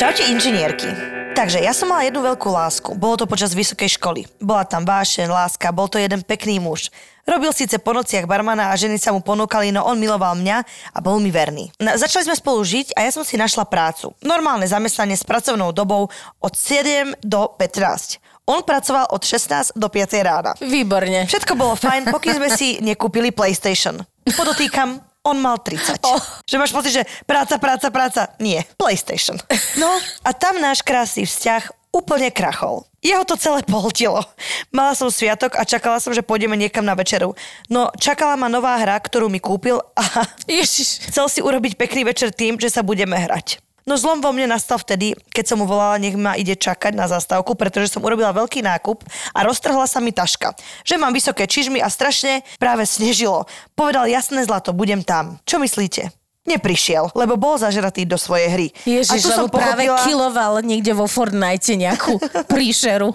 Čaute inžinierky. Takže ja som mala jednu veľkú lásku. Bolo to počas vysokej školy. Bola tam vášeň, láska, bol to jeden pekný muž. Robil síce po nociach barmana a ženy sa mu ponúkali, no on miloval mňa a bol mi verný. Na, začali sme spolu žiť a ja som si našla prácu. Normálne zamestnanie s pracovnou dobou od 7 do 15. On pracoval od 16 do 5 rána. Výborne. Všetko bolo fajn, pokým sme si nekúpili PlayStation. Podotýkam, on mal 30. Oh. Že máš pocit, že práca, práca, práca. Nie, PlayStation. No a tam náš krásny vzťah úplne krachol. Jeho to celé pohltilo. Mala som sviatok a čakala som, že pôjdeme niekam na večeru. No čakala ma nová hra, ktorú mi kúpil a Ježiš. chcel si urobiť pekný večer tým, že sa budeme hrať. No zlom vo mne nastal vtedy, keď som mu volala, nech ma ide čakať na zastávku, pretože som urobila veľký nákup a roztrhla sa mi taška. Že mám vysoké čižmy a strašne práve snežilo. Povedal jasné zlato, budem tam. Čo myslíte? Neprišiel, lebo bol zažratý do svojej hry. Ježiš, a tu som lebo práve pochopila, kiloval niekde vo Fortnite nejakú príšeru.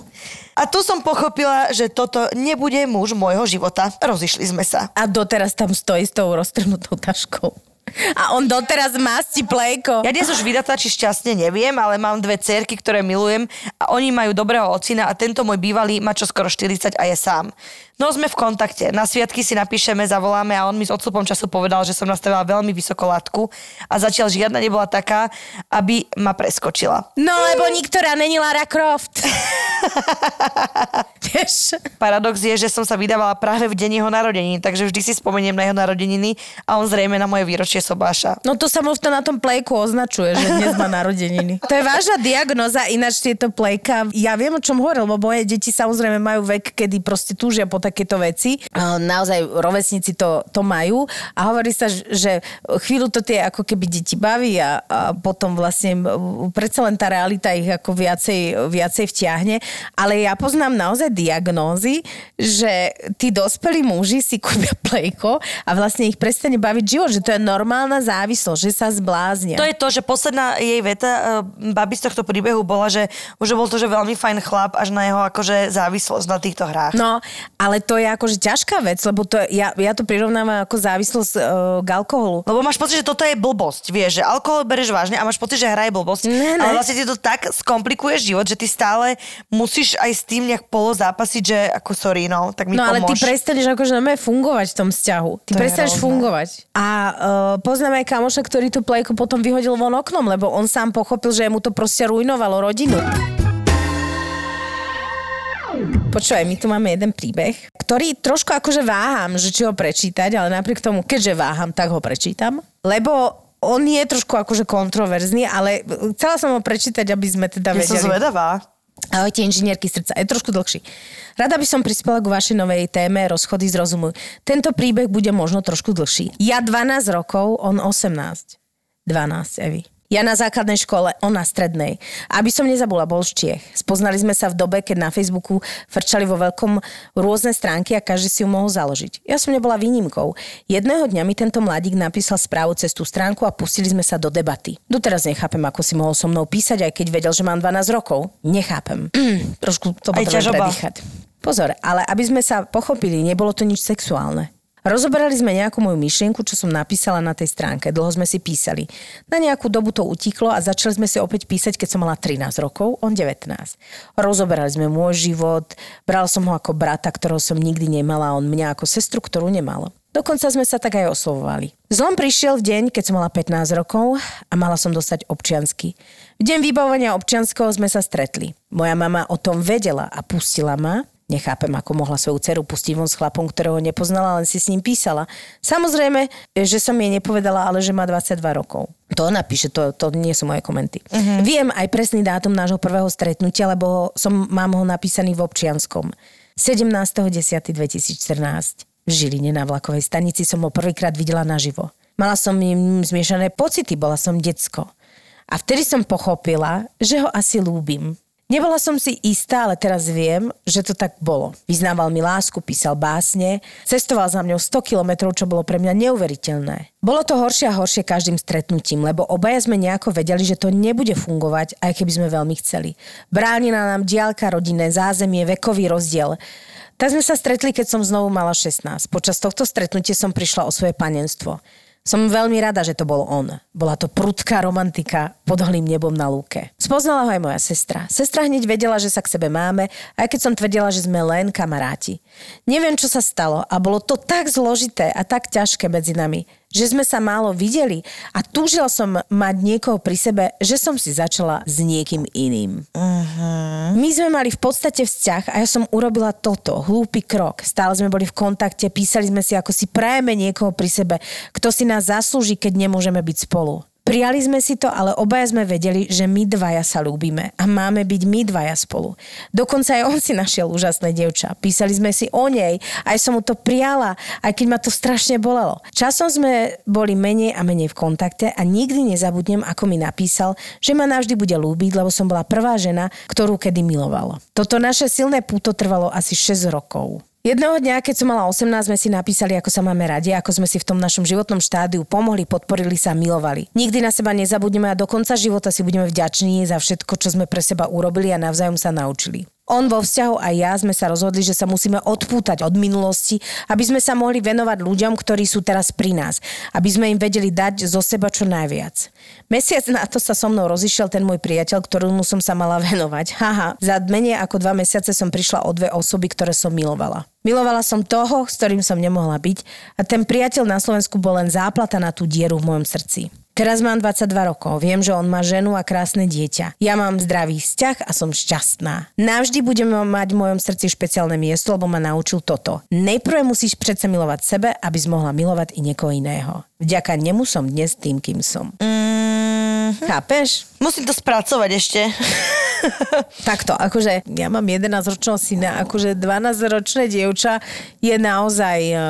a tu som pochopila, že toto nebude muž môjho života. Rozišli sme sa. A doteraz tam stojí s tou roztrhnutou taškou. A on doteraz masti plejko. Ja dnes už vydatá, či šťastne neviem, ale mám dve cerky, ktoré milujem a oni majú dobrého ocina a tento môj bývalý má čo skoro 40 a je sám. No sme v kontakte. Na sviatky si napíšeme, zavoláme a on mi s odstupom času povedal, že som nastavila veľmi vysoko latku a zatiaľ žiadna nebola taká, aby ma preskočila. No, lebo niktorá není Lara Croft. vieš. Paradox je, že som sa vydávala práve v deň jeho narodení, takže vždy si spomeniem na jeho narodeniny a on zrejme na moje výročie sobáša. No to sa mu to na tom plejku označuje, že dnes má narodeniny. To je vážna diagnoza, ináč tieto plejka. Ja viem, o čom hovoril, lebo moje deti samozrejme majú vek, kedy proste túžia po takéto veci. Naozaj rovesníci to, to majú a hovorí sa, že chvíľu to tie ako keby deti baví a, a potom vlastne predsa len tá realita ich ako viacej, viacej vtiahne. Ale ja poznám naozaj diagnózy, že tí dospelí muži si kúpia plejko a vlastne ich prestane baviť život, že to je normálna závislosť, že sa zbláznia. To je to, že posledná jej veta uh, babi z tohto príbehu bola, že už bol to, že veľmi fajn chlap až na jeho akože závislosť na týchto hrách. No, ale to je akože ťažká vec, lebo to, ja, ja to prirovnávam ako závislosť uh, k alkoholu. Lebo máš pocit, že toto je blbosť, vieš, že alkohol bereš vážne a máš pocit, že hra je blbosť. Ne, ne. Ale vlastne ti to tak skomplikuje život, že ty stále musíš aj s tým nejak polo zápasiť, že ako sorry, no, tak mi No ale ty prestaneš akože normálne fungovať v tom vzťahu. Ty To prestaneš fungovať. A uh, poznám aj kamoša, ktorý tú plejku potom vyhodil von oknom, lebo on sám pochopil, že mu to proste rujnovalo rodinu. Počúvaj, my tu máme jeden príbeh, ktorý trošku akože váham, že či ho prečítať, ale napriek tomu, keďže váham, tak ho prečítam. Lebo on je trošku akože kontroverzný, ale chcela som ho prečítať, aby sme teda Ja som vedeli. zvedavá. Ahojte, inžinierky srdca. Je trošku dlhší. Rada by som prispela k vašej novej téme Rozchody z rozumu. Tento príbeh bude možno trošku dlhší. Ja 12 rokov, on 18. 12, Evi. Ja na základnej škole, on na strednej. Aby som nezabula, bol z Čiech. Spoznali sme sa v dobe, keď na Facebooku frčali vo veľkom rôzne stránky a každý si ju mohol založiť. Ja som nebola výnimkou. Jedného dňa mi tento mladík napísal správu cez tú stránku a pustili sme sa do debaty. Doteraz nechápem, ako si mohol so mnou písať, aj keď vedel, že mám 12 rokov. Nechápem. Trošku to potrebujem predýchať. Pozor, ale aby sme sa pochopili, nebolo to nič sexuálne. Rozoberali sme nejakú moju myšlienku, čo som napísala na tej stránke. Dlho sme si písali. Na nejakú dobu to utiklo a začali sme si opäť písať, keď som mala 13 rokov, on 19. Rozoberali sme môj život, bral som ho ako brata, ktorého som nikdy nemala, a on mňa ako sestru, ktorú nemal. Dokonca sme sa tak aj oslovovali. Zlom prišiel v deň, keď som mala 15 rokov a mala som dostať občiansky. V deň vybavovania občianského sme sa stretli. Moja mama o tom vedela a pustila ma, Nechápem, ako mohla svoju dceru pustiť von s chlapom, ktorého nepoznala, len si s ním písala. Samozrejme, že som jej nepovedala, ale že má 22 rokov. To ona píše, to, to nie sú moje komenty. Uh-huh. Viem aj presný dátum nášho prvého stretnutia, lebo som, mám ho napísaný v občianskom. 17.10.2014. V Žiline na vlakovej stanici som ho prvýkrát videla naživo. Mala som im zmiešané pocity, bola som decko. A vtedy som pochopila, že ho asi lúbim. Nebola som si istá, ale teraz viem, že to tak bolo. Vyznával mi lásku, písal básne, cestoval za mňou 100 kilometrov, čo bolo pre mňa neuveriteľné. Bolo to horšie a horšie každým stretnutím, lebo obaja sme nejako vedeli, že to nebude fungovať, aj keby sme veľmi chceli. Bránila nám diálka, rodinné zázemie, vekový rozdiel. Tak sme sa stretli, keď som znovu mala 16. Počas tohto stretnutia som prišla o svoje panenstvo. Som veľmi rada, že to bol on. Bola to prudká romantika pod holým nebom na lúke. Spoznala ho aj moja sestra. Sestra hneď vedela, že sa k sebe máme, aj keď som tvrdila, že sme len kamaráti. Neviem, čo sa stalo a bolo to tak zložité a tak ťažké medzi nami, že sme sa málo videli a túžila som mať niekoho pri sebe, že som si začala s niekým iným. My sme mali v podstate vzťah a ja som urobila toto, hlúpy krok. Stále sme boli v kontakte, písali sme si, ako si prajeme niekoho pri sebe, kto si nás zaslúži, keď nemôžeme byť spolu. Prijali sme si to, ale obaja sme vedeli, že my dvaja sa ľúbime a máme byť my dvaja spolu. Dokonca aj on si našiel úžasné dievča. Písali sme si o nej, aj som mu to prijala, aj keď ma to strašne bolelo. Časom sme boli menej a menej v kontakte a nikdy nezabudnem, ako mi napísal, že ma navždy bude ľúbiť, lebo som bola prvá žena, ktorú kedy miloval. Toto naše silné púto trvalo asi 6 rokov. Jedného dňa, keď som mala 18, sme si napísali, ako sa máme radi, ako sme si v tom našom životnom štádiu pomohli, podporili sa, milovali. Nikdy na seba nezabudneme a do konca života si budeme vďační za všetko, čo sme pre seba urobili a navzájom sa naučili. On vo vzťahu a ja sme sa rozhodli, že sa musíme odpútať od minulosti, aby sme sa mohli venovať ľuďom, ktorí sú teraz pri nás, aby sme im vedeli dať zo seba čo najviac. Mesiac na to sa so mnou rozišiel ten môj priateľ, ktorému som sa mala venovať. Haha, za menej ako dva mesiace som prišla o dve osoby, ktoré som milovala. Milovala som toho, s ktorým som nemohla byť a ten priateľ na Slovensku bol len záplata na tú dieru v mojom srdci. Teraz mám 22 rokov, viem, že on má ženu a krásne dieťa. Ja mám zdravý vzťah a som šťastná. Navždy budeme mať v mojom srdci špeciálne miesto, lebo ma naučil toto. Nejprve musíš predsa milovať sebe, aby si mohla milovať i niekoho iného. Vďaka nemu som dnes tým, kým som. Mm, Chápeš? musím to spracovať ešte. Takto, akože ja mám 11-ročného syna, akože 12-ročné dievča je naozaj uh,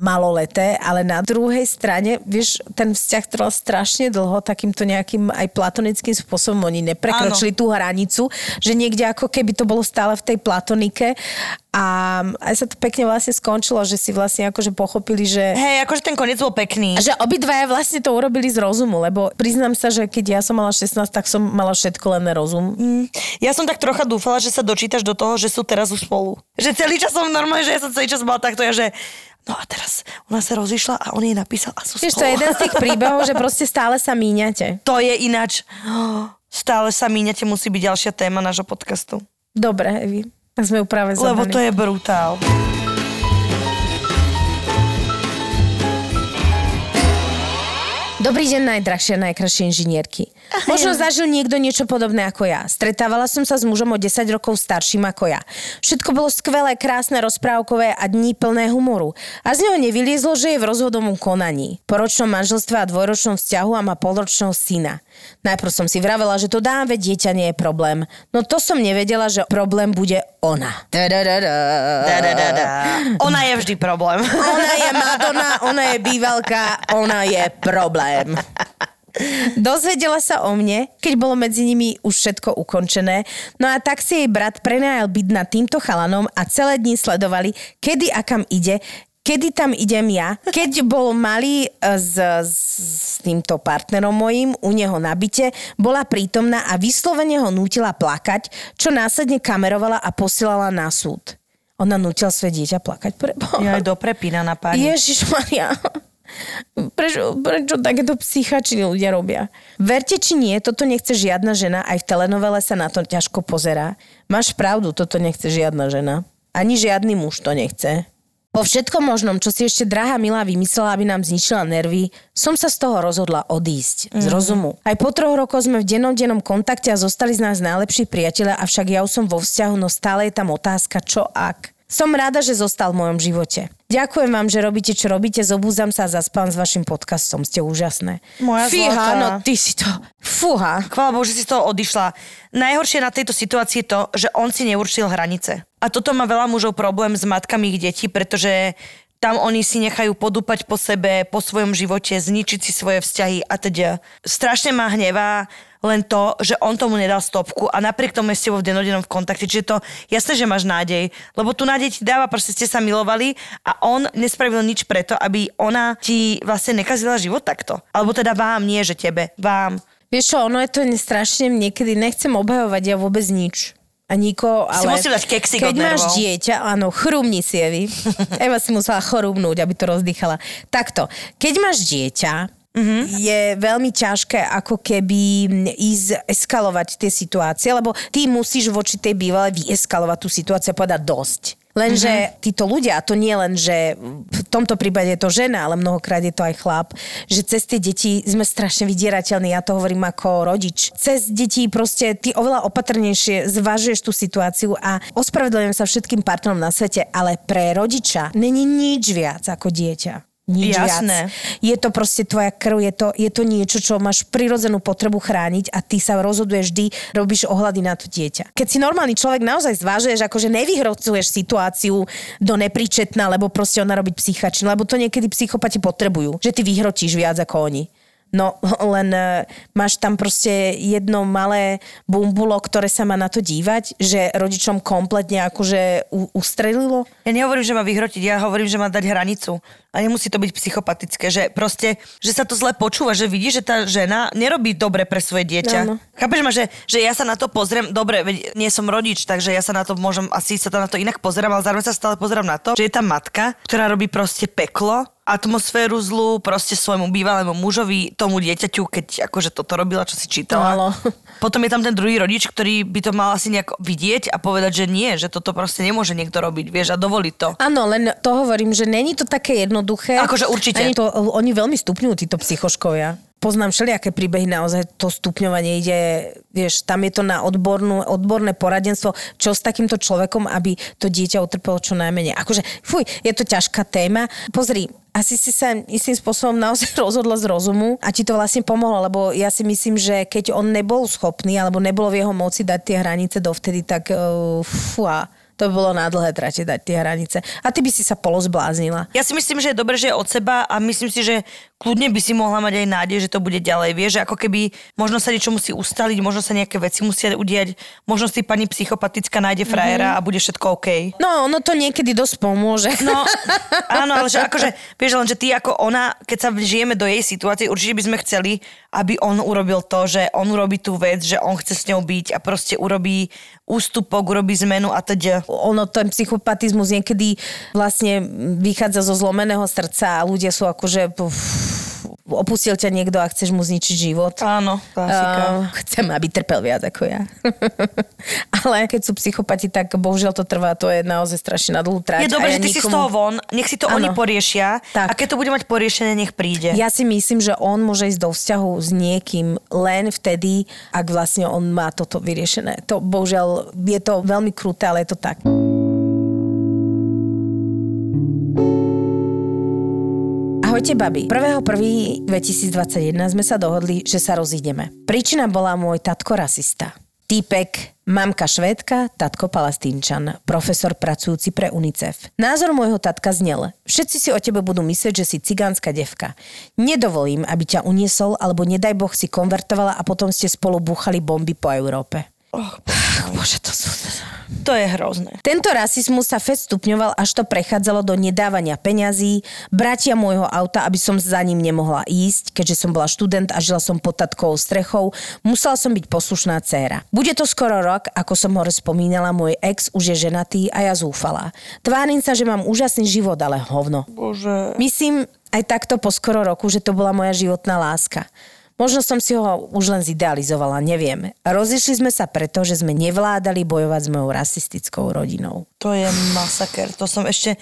maloleté, ale na druhej strane, vieš, ten vzťah trval strašne dlho, takýmto nejakým aj platonickým spôsobom, oni neprekročili tú hranicu, že niekde ako keby to bolo stále v tej platonike a aj sa to pekne vlastne skončilo, že si vlastne akože pochopili, že Hej, akože ten koniec bol pekný. a že obidvaja vlastne to urobili z rozumu, lebo priznám sa, že keď ja som mala 16, tak som mala všetko len rozum. Ja som tak trocha dúfala, že sa dočítaš do toho, že sú teraz už spolu. Že celý čas som normálne, že ja som celý čas bola takto, ja že no a teraz ona sa rozišla a on jej napísal a sú Vieš, to je jeden z tých príbehov, že proste stále sa míňate. To je ináč. Stále sa míňate, musí byť ďalšia téma nášho podcastu. Dobre, Evi. Tak sme ju práve Lebo zadali. to je brutál. Dobrý deň, najdrahšie a najkrajšie inžinierky. Možno zažil niekto niečo podobné ako ja. Stretávala som sa s mužom o 10 rokov starším ako ja. Všetko bolo skvelé, krásne, rozprávkové a dní plné humoru. A z neho nevyliezlo, že je v rozhodovom konaní. Po ročnom manželstve a dvojročnom vzťahu a má polročného syna. Najprv som si vravela, že to dám, veď dieťa nie je problém. No to som nevedela, že problém bude ona. Da, da, da. Ona je vždy problém. Ona je Madonna, ona je bývalka, ona je problém. Dozvedela sa o mne, keď bolo medzi nimi už všetko ukončené, no a tak si jej brat prenajal byt nad týmto chalanom a celé dni sledovali, kedy a kam ide, kedy tam idem ja. Keď bol malý e, s, s, týmto partnerom mojím u neho na byte, bola prítomná a vyslovene ho nútila plakať, čo následne kamerovala a posielala na súd. Ona nutila svoje dieťa plakať pre Boha. Ja aj do prepína na páni. Ježiš Maria. Prečo, prečo takéto psychačiny ľudia robia? Verte či nie, toto nechce žiadna žena, aj v telenovele sa na to ťažko pozerá. Máš pravdu, toto nechce žiadna žena. Ani žiadny muž to nechce. Po všetkom možnom, čo si ešte drahá milá vymyslela, aby nám zničila nervy, som sa z toho rozhodla odísť. Z rozumu. Aj po troch rokoch sme v dennom dennom kontakte a zostali z nás najlepší priatelia, avšak ja už som vo vzťahu, no stále je tam otázka, čo ak. Som rada, že zostal v mojom živote. Ďakujem vám, že robíte, čo robíte, zobúzam sa a zaspám s vašim podcastom. Ste úžasné. Moja Fíha, zlatá. no ty si to... Fúha. Chvála Bohu, že si z toho odišla. Najhoršie na tejto situácii je to, že on si neurčil hranice. A toto má veľa mužov problém s matkami ich detí, pretože tam oni si nechajú podúpať po sebe, po svojom živote, zničiť si svoje vzťahy a teda. Strašne ma hnevá len to, že on tomu nedal stopku a napriek tomu je s tebou v denodennom v kontakte. Čiže to jasné, že máš nádej, lebo tu nádej ti dáva, proste ste sa milovali a on nespravil nič preto, aby ona ti vlastne nekazila život takto. Alebo teda vám, nie že tebe, vám. Vieš čo, ono je to strašne, niekedy nechcem obhajovať ja vôbec nič. A niko, Si ale... musí dať keksík Keď máš dieťa, áno, chrumni si, Evi. Eva si musela chorúbnúť, aby to rozdýchala. Takto, keď máš dieťa, Mm-hmm. je veľmi ťažké ako keby ísť eskalovať tie situácie, lebo ty musíš voči tej bývalej vyeskalovať tú situáciu a povedať dosť. Lenže mm-hmm. títo ľudia, a to nie len, že v tomto prípade je to žena, ale mnohokrát je to aj chlap, že cez tie deti sme strašne vydierateľní, ja to hovorím ako rodič. Cez deti proste ty oveľa opatrnejšie zvažuješ tú situáciu a ospravedlňujem sa všetkým partnerom na svete, ale pre rodiča není nič viac ako dieťa. Nič Jasné. viac. Je to proste tvoja krv, je to, je to niečo, čo máš prirodzenú potrebu chrániť a ty sa rozhoduješ vždy, robíš ohľady na to dieťa. Keď si normálny človek naozaj zvážuješ, akože nevyhrocuješ situáciu do nepríčetná, lebo proste ona robiť psychačne, lebo to niekedy psychopati potrebujú, že ty vyhročíš viac ako oni. No, len e, máš tam proste jedno malé bumbulo, ktoré sa má na to dívať, že rodičom kompletne akože u- ustrelilo. Ja nehovorím, že má vyhrotiť, ja hovorím, že má dať hranicu. A nemusí to byť psychopatické, že proste, že sa to zle počúva, že vidí, že tá žena nerobí dobre pre svoje dieťa. Áno. Chápeš ma, že, že ja sa na to pozriem, dobre, veď nie som rodič, takže ja sa na to môžem, asi sa to na to inak pozerám, ale zároveň sa stále pozerám na to, že je tam matka, ktorá robí proste peklo, atmosféru zlú, proste svojmu bývalému mužovi, tomu dieťaťu, keď akože toto robila, čo si čítala. Áno. Potom je tam ten druhý rodič, ktorý by to mal asi nejak vidieť a povedať, že nie, že toto proste nemôže niekto robiť, vieš, a dovoliť to. Áno, len to hovorím, že není to také jednoduché. Akože určite. Ani to, oni veľmi stupňujú, títo psychoškovia. Poznám všelijaké príbehy, naozaj to stupňovanie ide, vieš, tam je to na odbornú, odborné poradenstvo, čo s takýmto človekom, aby to dieťa utrpelo čo najmenej. Akože, fuj, je to ťažká téma. Pozri, asi si sa istým spôsobom naozaj rozhodla z rozumu a ti to vlastne pomohlo, lebo ja si myslím, že keď on nebol schopný alebo nebolo v jeho moci dať tie hranice dovtedy, tak uh, fua, to by bolo na dlhé trate dať tie hranice. A ty by si sa polozbláznila. Ja si myslím, že je dobré, že je od seba a myslím si, že kľudne by si mohla mať aj nádej, že to bude ďalej. Vieš, že ako keby možno sa niečo musí ustaliť, možno sa nejaké veci musia udiať, možno si pani psychopatická nájde frajera mm-hmm. a bude všetko OK. No, ono to niekedy dosť pomôže. No, áno, ale že akože, vieš len, že ty ako ona, keď sa žijeme do jej situácie, určite by sme chceli, aby on urobil to, že on urobí tú vec, že on chce s ňou byť a proste urobí ústupok, urobí zmenu a teď. Ono, ten psychopatizmus niekedy vlastne vychádza zo zlomeného srdca a ľudia sú akože opustil ťa niekto a chceš mu zničiť život. Áno, klasika. Uh, chcem, aby trpel viac ako ja. Ale keď sú psychopati, tak bohužiaľ to trvá, to je naozaj strašne na dlhú trať. Je dobré, ja že ty nikomu... si z toho von, nech si to ano. oni poriešia tak. a keď to bude mať poriešené, nech príde. Ja si myslím, že on môže ísť do vzťahu s niekým len vtedy, ak vlastne on má toto vyriešené. To bohužiaľ je to veľmi kruté, ale je to tak. Ahojte, babi. 1.1.2021 sme sa dohodli, že sa rozídeme. Príčina bola môj tatko rasista. Týpek, mamka švédka, tatko palestínčan, profesor pracujúci pre UNICEF. Názor môjho tatka znel. Všetci si o tebe budú myslieť, že si cigánska devka. Nedovolím, aby ťa uniesol, alebo nedaj Boh si konvertovala a potom ste spolu búchali bomby po Európe. Oh, bože, to sú... To je hrozné. Tento rasizmus sa fest stupňoval, až to prechádzalo do nedávania peňazí, bratia môjho auta, aby som za ním nemohla ísť, keďže som bola študent a žila som pod tatkovou strechou, musela som byť poslušná dcéra. Bude to skoro rok, ako som hore spomínala, môj ex už je ženatý a ja zúfala. Tvárim sa, že mám úžasný život, ale hovno. Bože. Myslím aj takto po skoro roku, že to bola moja životná láska. Možno som si ho už len zidealizovala, neviem. Rozišli sme sa preto, že sme nevládali bojovať s mojou rasistickou rodinou. To je masaker. To som ešte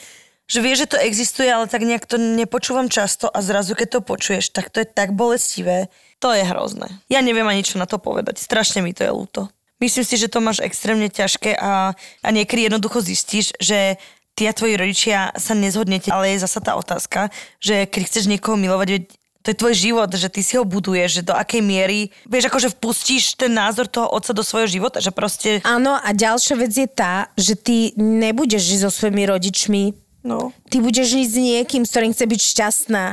že vie, že to existuje, ale tak nejak to nepočúvam často a zrazu, keď to počuješ, tak to je tak bolestivé. To je hrozné. Ja neviem ani čo na to povedať. Strašne mi to je ľúto. Myslím si, že to máš extrémne ťažké a, a niekedy jednoducho zistíš, že ty a tvoji rodičia sa nezhodnete, ale je zasa tá otázka, že keď chceš niekoho milovať, to je tvoj život, že ty si ho buduješ, že do akej miery, vieš, akože vpustíš ten názor toho otca do svojho života, že proste... Áno, a ďalšia vec je tá, že ty nebudeš žiť so svojimi rodičmi No. Ty budeš žiť s niekým, s ktorým chce byť šťastná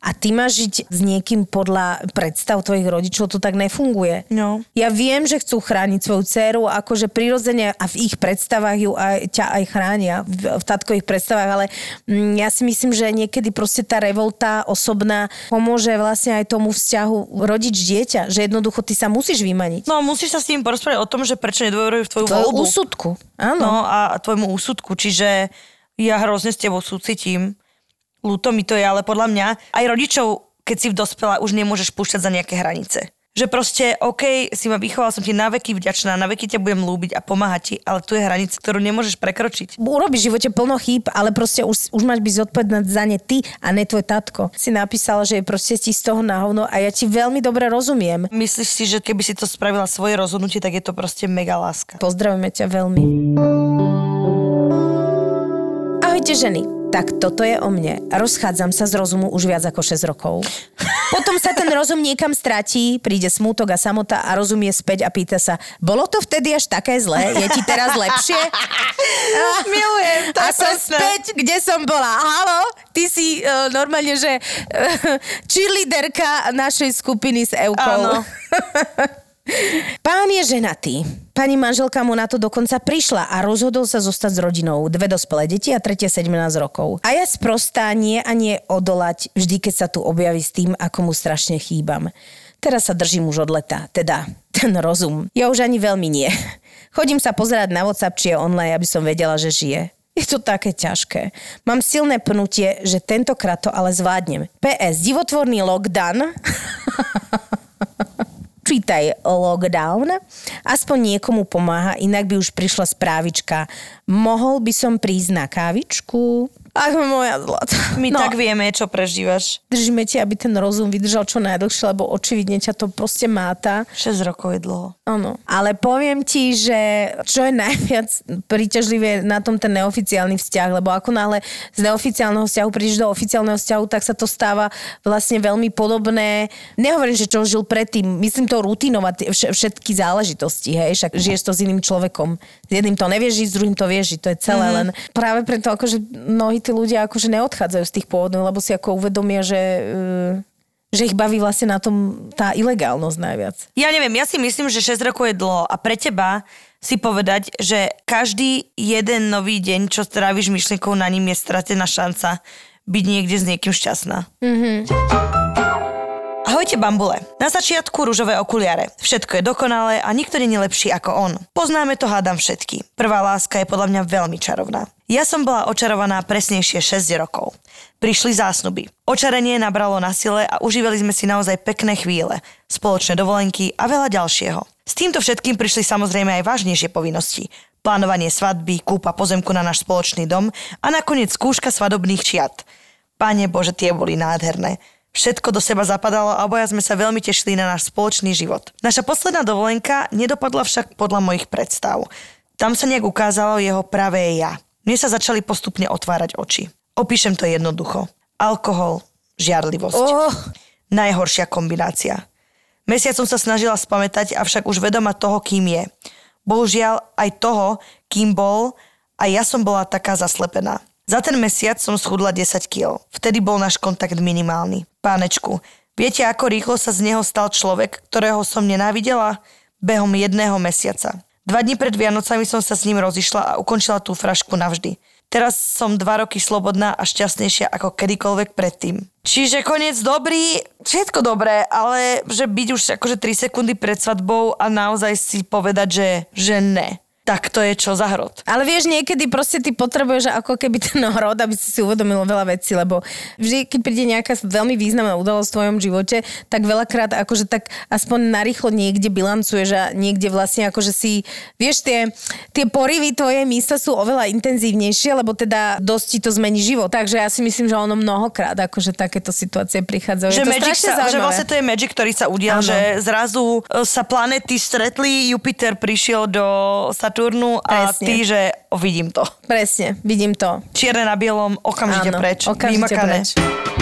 a ty máš žiť s niekým podľa predstav tvojich rodičov, to tak nefunguje. No. Ja viem, že chcú chrániť svoju dceru, akože prirodzene a v ich predstavách ju aj, ťa aj chránia, v, v tatkových predstavách, ale mm, ja si myslím, že niekedy proste tá revolta osobná pomôže vlastne aj tomu vzťahu rodič-dieťa, že jednoducho ty sa musíš vymaniť. No musíš sa s tým porozprávať o tom, že prečo nedôverujú v tvoju Tvoju voľbu. úsudku, áno. No a tvojmu úsudku, čiže ja hrozne s tebou súcitím. Ľúto mi to je, ale podľa mňa aj rodičov, keď si v dospela, už nemôžeš púšťať za nejaké hranice. Že proste, OK, si ma vychoval, som ti na veky vďačná, na veky ťa budem lúbiť a pomáhať ti, ale tu je hranica, ktorú nemôžeš prekročiť. Urobíš v živote plno chýb, ale proste už, už máš byť zodpovedná za ne ty a ne tvoj tatko. Si napísala, že je proste ti z toho na hovno a ja ti veľmi dobre rozumiem. Myslíš si, že keby si to spravila svoje rozhodnutie, tak je to proste mega láska. Pozdravujeme ťa veľmi. Ahojte ženy. Tak toto je o mne. Rozchádzam sa z rozumu už viac ako 6 rokov. Potom sa ten rozum niekam stratí, príde smútok a samota a rozumie späť a pýta sa, bolo to vtedy až také zlé? Je ti teraz lepšie? Milujem, to A som späť, kde som bola. Halo, ty si uh, normálne, že uh, cheerleaderka našej skupiny s Eukou. Áno. Pán je ženatý. Pani manželka mu na to dokonca prišla a rozhodol sa zostať s rodinou. Dve dospelé deti a tretie 17 rokov. A ja sprostá nie a nie odolať vždy, keď sa tu objaví s tým, ako mu strašne chýbam. Teraz sa držím už od leta, teda ten rozum. Ja už ani veľmi nie. Chodím sa pozerať na WhatsApp, či je online, aby som vedela, že žije. Je to také ťažké. Mám silné pnutie, že tentokrát to ale zvládnem. PS, divotvorný lockdown. čítaj lockdown, aspoň niekomu pomáha, inak by už prišla správička. Mohol by som prísť na kávičku? Ach, moja zlata. My no, tak vieme, čo prežívaš. držíme ti, aby ten rozum vydržal čo najdlhšie, lebo očividne ťa to proste máta. 6 rokov je dlho. Áno. Ale poviem ti, že čo je najviac príťažlivé na tom ten neoficiálny vzťah, lebo ako náhle z neoficiálneho vzťahu prídeš do oficiálneho vzťahu, tak sa to stáva vlastne veľmi podobné. Nehovorím, že čo žil predtým, myslím to rutinovať všetky záležitosti, hej, však žiješ to s iným človekom. Jedným to nevieš žiť, s druhým to vieš žiť, to je celé mm-hmm. len. Práve preto akože mnohí tí ľudia akože neodchádzajú z tých pôvodných, lebo si ako uvedomia, že uh, že ich baví vlastne na tom tá ilegálnosť najviac. Ja neviem, ja si myslím, že 6 rokov je dlho a pre teba si povedať, že každý jeden nový deň, čo stráviš myšlienkou na ním, je stratená šanca byť niekde s niekým šťastná. Ahojte bambule. Na začiatku rúžové okuliare. Všetko je dokonalé a nikto nie je lepší ako on. Poznáme to hádam všetky. Prvá láska je podľa mňa veľmi čarovná. Ja som bola očarovaná presnejšie 6 rokov. Prišli zásnuby. Očarenie nabralo na sile a užívali sme si naozaj pekné chvíle, spoločné dovolenky a veľa ďalšieho. S týmto všetkým prišli samozrejme aj vážnejšie povinnosti. Plánovanie svadby, kúpa pozemku na náš spoločný dom a nakoniec skúška svadobných čiat. Pane Bože, tie boli nádherné. Všetko do seba zapadalo a obaja sme sa veľmi tešili na náš spoločný život. Naša posledná dovolenka nedopadla však podľa mojich predstav. Tam sa nejak ukázalo jeho pravé ja. Mne sa začali postupne otvárať oči. Opíšem to jednoducho. Alkohol, žiarlivosť. Oh, Najhoršia kombinácia. Mesiac som sa snažila spamätať, avšak už vedoma toho, kým je. Bohužiaľ aj toho, kým bol, a ja som bola taká zaslepená. Za ten mesiac som schudla 10 kg. Vtedy bol náš kontakt minimálny. Pánečku, viete, ako rýchlo sa z neho stal človek, ktorého som nenávidela? Behom jedného mesiaca. Dva dní pred Vianocami som sa s ním rozišla a ukončila tú frašku navždy. Teraz som dva roky slobodná a šťastnejšia ako kedykoľvek predtým. Čiže koniec dobrý, všetko dobré, ale že byť už akože 3 sekundy pred svadbou a naozaj si povedať, že, že ne tak to je čo za hrod. ale vieš, niekedy proste ty potrebuješ ako keby ten hrod, aby si si uvedomil veľa vecí, lebo vždy, keď príde nejaká veľmi významná udalosť v tvojom živote, tak veľakrát akože tak aspoň narýchlo niekde bilancuješ a niekde vlastne akože si, vieš, tie, tie porivy tvoje mysle sú oveľa intenzívnejšie, lebo teda dosť ti to zmení život. Takže ja si myslím, že ono mnohokrát akože takéto situácie prichádzajú. Že, je to magic sa, že vlastne to je magic, ktorý sa udial, Áno. že zrazu e, sa planety stretli, Jupiter prišiel do Saturnu a Presne. ty, že o, vidím to. Presne, vidím to. Čierne na bielom, okamžite Áno, preč. okamžite Vymakané. preč.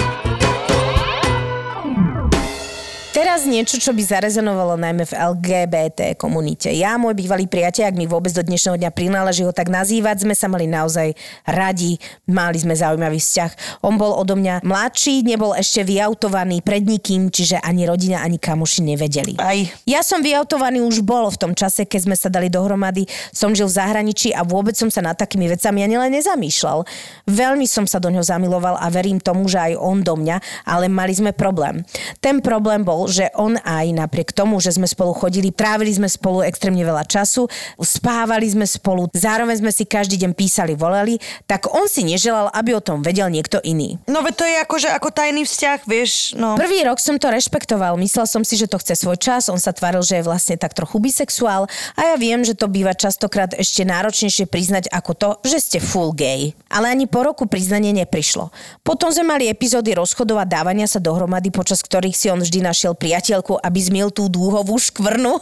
Teraz niečo, čo by zarezonovalo najmä v LGBT komunite. Ja, môj bývalý priateľ, ak mi vôbec do dnešného dňa prináleží ho tak nazývať, sme sa mali naozaj radi, mali sme zaujímavý vzťah. On bol odo mňa mladší, nebol ešte vyautovaný pred nikým, čiže ani rodina, ani kamoši nevedeli. Aj. Ja som vyautovaný už bolo v tom čase, keď sme sa dali dohromady. Som žil v zahraničí a vôbec som sa nad takými vecami ani len nezamýšľal. Veľmi som sa do ňoho zamiloval a verím tomu, že aj on do mňa, ale mali sme problém. Ten problém bol, že on aj napriek tomu, že sme spolu chodili, trávili sme spolu extrémne veľa času, spávali sme spolu, zároveň sme si každý deň písali, volali, tak on si neželal, aby o tom vedel niekto iný. No veď to je akože ako tajný vzťah, vieš, no. Prvý rok som to rešpektoval. Myslel som si, že to chce svoj čas. On sa tvaril, že je vlastne tak trochu bisexuál. A ja viem, že to býva častokrát ešte náročnejšie priznať ako to, že ste full gay. Ale ani po roku priznanie neprišlo. Potom sme mali epizódy rozchodov a dávania sa dohromady, počas ktorých si on vždy našiel priateľku, aby zmiel tú dúhovú škvrnu.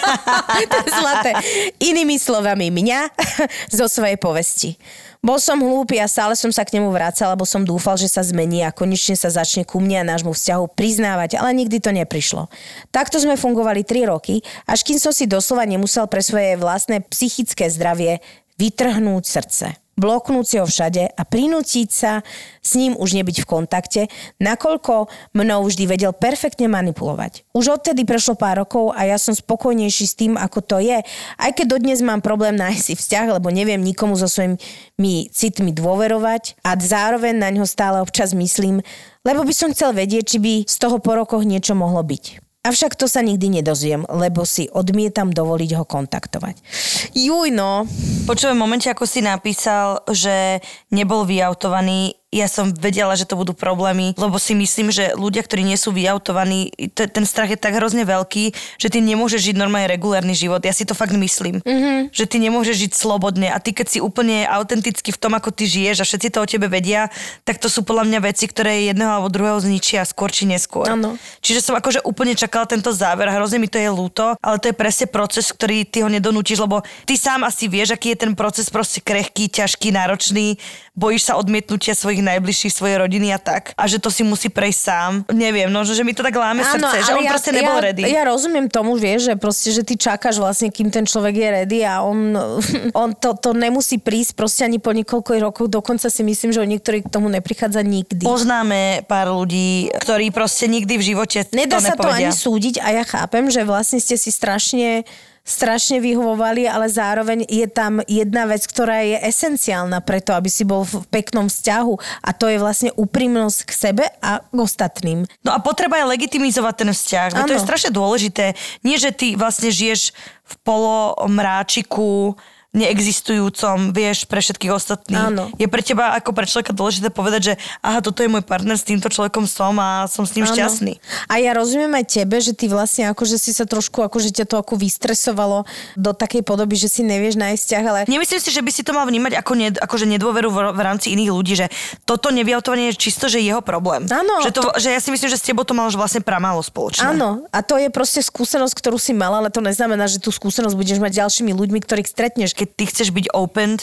to je zlaté. Inými slovami mňa zo svojej povesti. Bol som hlúpy a stále som sa k nemu vrácal, lebo som dúfal, že sa zmení a konečne sa začne ku mne a nášmu vzťahu priznávať, ale nikdy to neprišlo. Takto sme fungovali 3 roky, až kým som si doslova nemusel pre svoje vlastné psychické zdravie vytrhnúť srdce bloknúť si ho všade a prinútiť sa s ním už nebyť v kontakte, nakoľko mnou vždy vedel perfektne manipulovať. Už odtedy prešlo pár rokov a ja som spokojnejší s tým, ako to je, aj keď dodnes mám problém nájsť si vzťah, lebo neviem nikomu so svojimi citmi dôverovať a zároveň na ňo stále občas myslím, lebo by som chcel vedieť, či by z toho po rokoch niečo mohlo byť. Avšak to sa nikdy nedozviem, lebo si odmietam dovoliť ho kontaktovať. Juj no, Počujem, v momente, ako si napísal, že nebol vyautovaný, ja som vedela, že to budú problémy, lebo si myslím, že ľudia, ktorí nie sú vyautovaní, t- ten strach je tak hrozne veľký, že ty nemôžeš žiť normálne regulárny život. Ja si to fakt myslím. Mm-hmm. Že ty nemôžeš žiť slobodne a ty keď si úplne autenticky v tom, ako ty žiješ a všetci to o tebe vedia, tak to sú podľa mňa veci, ktoré jedného alebo druhého zničia skôr či neskôr. Áno. Čiže som akože úplne čakala tento záver, hrozne mi to je ľúto, ale to je presne proces, ktorý ty ho nedonútiš, lebo ty sám asi vieš, aký je ten proces proste krehký, ťažký, náročný, bojíš sa odmietnutia svojich najbližších, svojej rodiny a tak. A že to si musí prejsť sám. Neviem, no, že, mi to tak láme srdce, že on ja, proste nebol ja, ready. Ja rozumiem tomu, vieš, že proste, že ty čakáš vlastne, kým ten človek je ready a on, on to, to nemusí prísť proste ani po niekoľko rokov. Dokonca si myslím, že o niektorých k tomu neprichádza nikdy. Poznáme pár ľudí, ktorí proste nikdy v živote Nedá to sa to nepovedia. ani súdiť a ja chápem, že vlastne ste si strašne strašne vyhovovali, ale zároveň je tam jedna vec, ktorá je esenciálna preto, aby si bol v peknom vzťahu a to je vlastne úprimnosť k sebe a k ostatným. No a potreba je legitimizovať ten vzťah. Veď To je strašne dôležité. Nie, že ty vlastne žiješ v polomráčiku, neexistujúcom, vieš, pre všetkých ostatných. Áno. Je pre teba ako pre človeka dôležité povedať, že aha, toto je môj partner, s týmto človekom som a som s ním Áno. šťastný. A ja rozumiem aj tebe, že ty vlastne akože si sa trošku, akože ťa to ako vystresovalo do takej podoby, že si nevieš nájsť vzťah, ale Nemyslím si, že by si to mal vnímať ako ne, akože nedôveru v, v rámci iných ľudí, že toto nevyautovanie je čisto, že jeho problém. Áno, Že, to, že ja si myslím, že s tebou to malo už vlastne pramálo spoločné. Áno, a to je proste skúsenosť, ktorú si mala, ale to neznamená, že tú skúsenosť budeš mať ďalšími ľuďmi, ktorých stretneš. Keď ty chceš byť open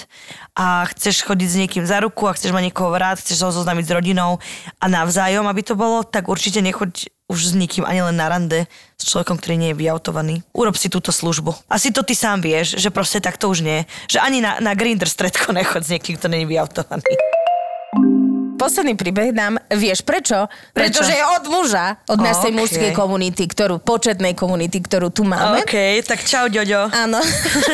a chceš chodiť s niekým za ruku a chceš mať niekoho rád, chceš sa zoznámiť s rodinou a navzájom, aby to bolo, tak určite nechoď už s nikým ani len na rande s človekom, ktorý nie je vyautovaný. Urob si túto službu. Asi to ty sám vieš, že proste tak to už nie. Že ani na, na Grindr stredko nechod s niekým, kto nie je vyautovaný. Posledný príbeh dám, vieš prečo? Prečo? Pretože je od muža, od našej OK. mužskej komunity, ktorú, početnej komunity, ktorú tu máme. OK, tak čau, Ďoďo. Áno.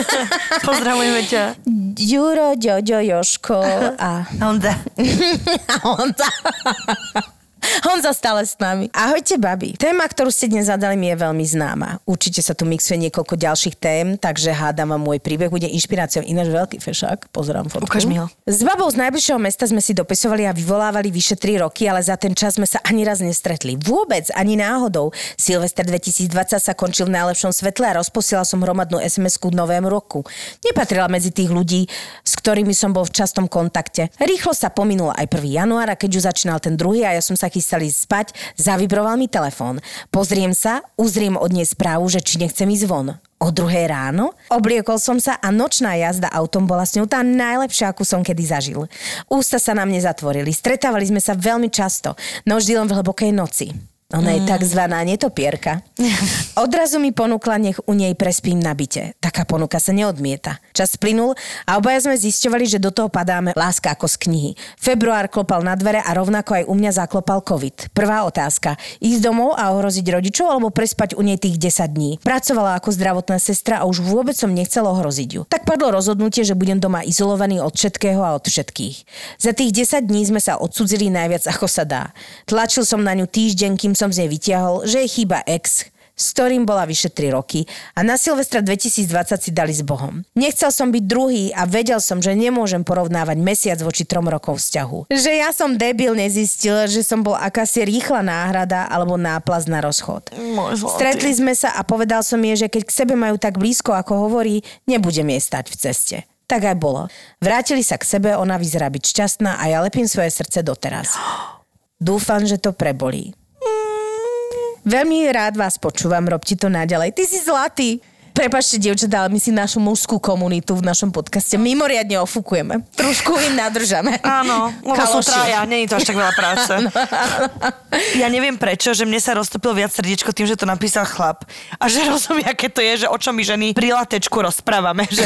Pozdravujeme ťa. Juro, Ďoďo, Joško a Honda. a Honza. Stále s nami. Ahojte, babi. Téma, ktorú ste dnes zadali, mi je veľmi známa. Určite sa tu mixuje niekoľko ďalších tém, takže hádam vám môj príbeh bude inšpiráciou. Ináč veľký fešák, pozerám fotku. Ukáž mi ho. S babou z najbližšieho mesta sme si dopisovali a vyvolávali vyše 3 roky, ale za ten čas sme sa ani raz nestretli. Vôbec, ani náhodou. Silvester 2020 sa končil v najlepšom svetle a rozposielal som hromadnú SMS-ku k novému roku. Nepatrila medzi tých ľudí, s ktorými som bol v častom kontakte. Rýchlo sa pominul aj 1. január keď už začínal ten druhý a ja som sa chystali spať, zavibroval mi telefón. Pozriem sa, uzriem od nej správu, že či nechcem ísť von. O druhej ráno obliekol som sa a nočná jazda autom bola s ňou tá najlepšia, akú som kedy zažil. Ústa sa na mne zatvorili, stretávali sme sa veľmi často, no vždy len v hlbokej noci. Ona je takzvaná netopierka. Odrazu mi ponúkla, nech u nej prespím na byte. Taká ponuka sa neodmieta. Čas plynul a obaja sme zisťovali, že do toho padáme láska ako z knihy. Február klopal na dvere a rovnako aj u mňa zaklopal COVID. Prvá otázka. Ísť domov a ohroziť rodičov alebo prespať u nej tých 10 dní. Pracovala ako zdravotná sestra a už vôbec som nechcel ohroziť ju. Tak padlo rozhodnutie, že budem doma izolovaný od všetkého a od všetkých. Za tých 10 dní sme sa odsudzili najviac ako sa dá. Tlačil som na ňu týždeň, kým som z nej vytiahol, že je chyba ex, s ktorým bola vyše 3 roky a na Silvestra 2020 si dali s Bohom. Nechcel som byť druhý a vedel som, že nemôžem porovnávať mesiac voči trom rokov vzťahu. Že ja som debil nezistil, že som bol akási rýchla náhrada alebo náplaz na rozchod. Stretli sme sa a povedal som jej, že keď k sebe majú tak blízko, ako hovorí, nebudem jej stať v ceste. Tak aj bolo. Vrátili sa k sebe, ona vyzerá byť šťastná a ja lepím svoje srdce doteraz. Dúfam, že to prebolí. Veľmi rád vás počúvam, robte to naďalej. Ty si zlatý. Prepačte, dievčatá, ale my si našu mužskú komunitu v našom podcaste mimoriadne ofúkujeme. Trošku im nadržame. Áno, lebo sú traja, není to až tak veľa práce. Ja neviem prečo, že mne sa roztopil viac srdiečko tým, že to napísal chlap. A že rozumie, aké to je, že o čom my ženy pri latečku rozprávame, že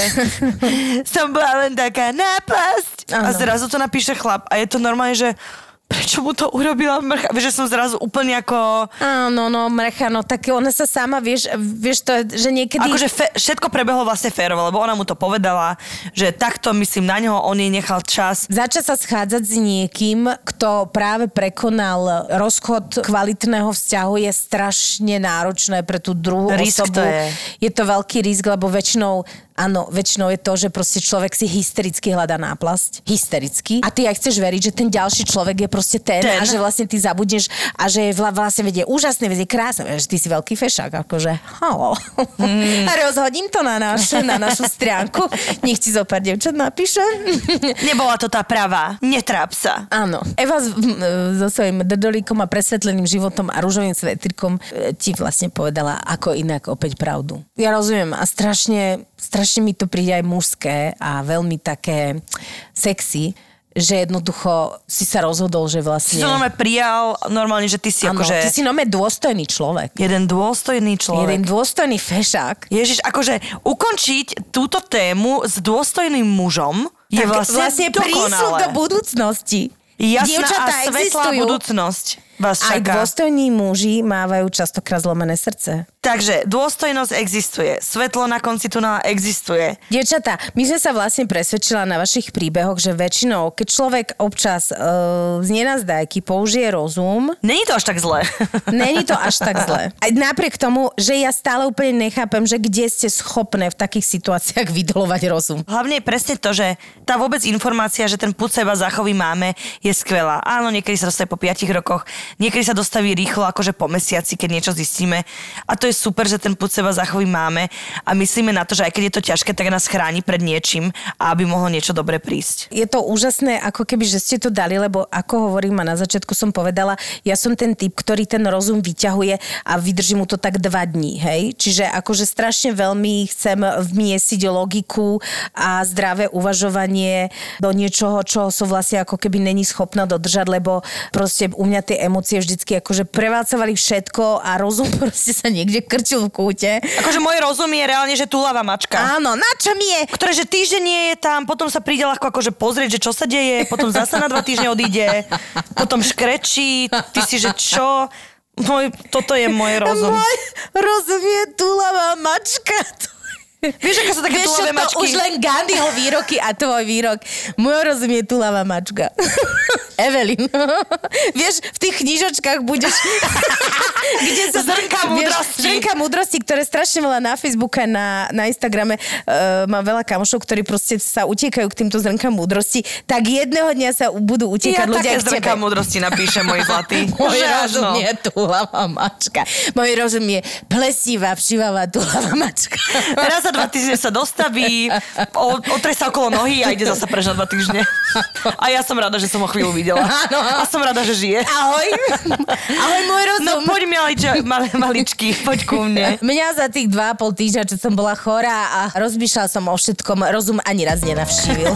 som bola len taká nápasť. A Áno. zrazu to napíše chlap a je to normálne, že prečo čo mu to urobila mrcha. Že som zrazu úplne ako... Áno, no, mrecha, no tak ona sa sama, vieš, vieš to, že niekedy... Akože fe, všetko prebehlo vlastne férovo, lebo ona mu to povedala, že takto, myslím, na neho on jej nechal čas. Začať sa schádzať s niekým, kto práve prekonal rozchod kvalitného vzťahu je strašne náročné pre tú druhú Risk osobu. to je. je to veľký risk, lebo väčšinou Áno, väčšinou je to, že proste človek si hystericky hľadá náplasť. Hystericky. A ty aj chceš veriť, že ten ďalší človek je proste ten, Ten. a že vlastne ty zabudneš a že je vla- vlastne vedie úžasný, vedie krásne, že ty si veľký fešák, akože halo. Mm. A rozhodím to na, naš, na našu stránku. Nech ti zo pár devčat napíše. Nebola to tá pravá. Netráp sa. Áno. Eva e, so svojím drdolíkom a presvetleným životom a rúžovým svetrikom e, ti vlastne povedala ako inak opäť pravdu. Ja rozumiem a strašne, strašne mi to príde aj mužské a veľmi také sexy, že jednoducho si sa rozhodol, že Si vlastne... to normálne prijal, normálne, že ty si Áno, akože... ty si nome dôstojný človek. Jeden dôstojný človek. Jeden dôstojný fešák. Ježiš, akože ukončiť túto tému s dôstojným mužom je Tak vlastne, vlastne prísľub do budúcnosti. Jasná Dievčatá a svetlá existujú. budúcnosť vás Aj čaká. dôstojní muži mávajú častokrát zlomené srdce. Takže dôstojnosť existuje, svetlo na konci tunela existuje. Dievčatá, my sme sa vlastne presvedčila na vašich príbehoch, že väčšinou, keď človek občas uh, z nenazdajky použije rozum, Není to až tak zlé. Není to až tak zle. Aj napriek tomu, že ja stále úplne nechápem, že kde ste schopné v takých situáciách vydolovať rozum. Hlavne je presne to, že tá vôbec informácia, že ten put seba zachoví máme, je skvelá. Áno, niekedy sa dostaví po 5 rokoch, niekedy sa dostaví rýchlo, akože po mesiaci, keď niečo zistíme. A to je super, že ten put seba zachoví máme a myslíme na to, že aj keď je to ťažké, tak nás chráni pred niečím a aby mohlo niečo dobre prísť. Je to úžasné, ako keby, že ste to dali, lebo ako hovorím a na začiatku som povedala, ja som ten typ, ktorý ten rozum vyťahuje a vydrží mu to tak dva dní, hej? Čiže akože strašne veľmi chcem vmiesiť logiku a zdravé uvažovanie do niečoho, čo som vlastne ako keby není schopná dodržať, lebo proste u mňa tie emócie vždycky akože prevácovali všetko a rozum proste sa niekde krčil v kúte. Akože môj rozum je reálne, že túlava mačka. Áno, na čo mi je? ktoré, že týždeň nie je tam, potom sa príde ľahko akože pozrieť, že čo sa deje, potom zasa na dva týždne odíde, potom škrečí, ty si, že čo? Môj, toto je môj rozum. Môj rozum je túlavá mačka. Vieš, aké sú také Vieš, to mačky? už len Gandhiho výroky a tvoj výrok. Môj rozum je túlavá mačka. Evelyn. Vieš, v tých knižočkách budeš... kde sa Zrnka múdrosti. Zrnka múdrosti, ktoré strašne veľa na Facebooku a na, na Instagrame uh, mám veľa kamošov, ktorí proste sa utiekajú k týmto zrnkám múdrosti, tak jedného dňa sa budú utiekať Ja ľudia k tebe. zrnka múdrosti napíšem, môj zlatý. Môj rozum áno. je túlavá mačka. Môj rozum je plesivá, všivavá túlavá mačka. Raz za dva týždne sa dostaví, o, otre sa okolo nohy a ide zasa preč na dva týždne. A ja som rada, že som ho chvíľu videla. Áno. A som rada, že žije. Ahoj. Ahoj, môj rozum. No poď maliča, malé maličky, poď ku mne. Mňa za tých dva a pol týždňa, čo som bola chorá a rozmýšľala som o všetkom, rozum ani raz nenavštívil.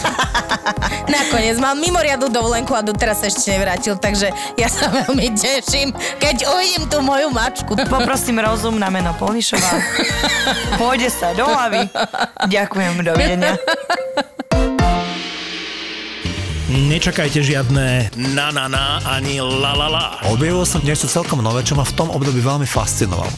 Nakoniec mal mimoriadnu dovolenku a doteraz sa ešte nevrátil, takže ja sa veľmi teším, keď uvidím tú moju mačku. Poprosím rozum na meno Polnišová. Pôjde sa do hlavy. Ďakujem, dovidenia. Nečakajte žiadne na na na ani la la la. Objavil som niečo celkom nové, čo ma v tom období veľmi fascinovalo.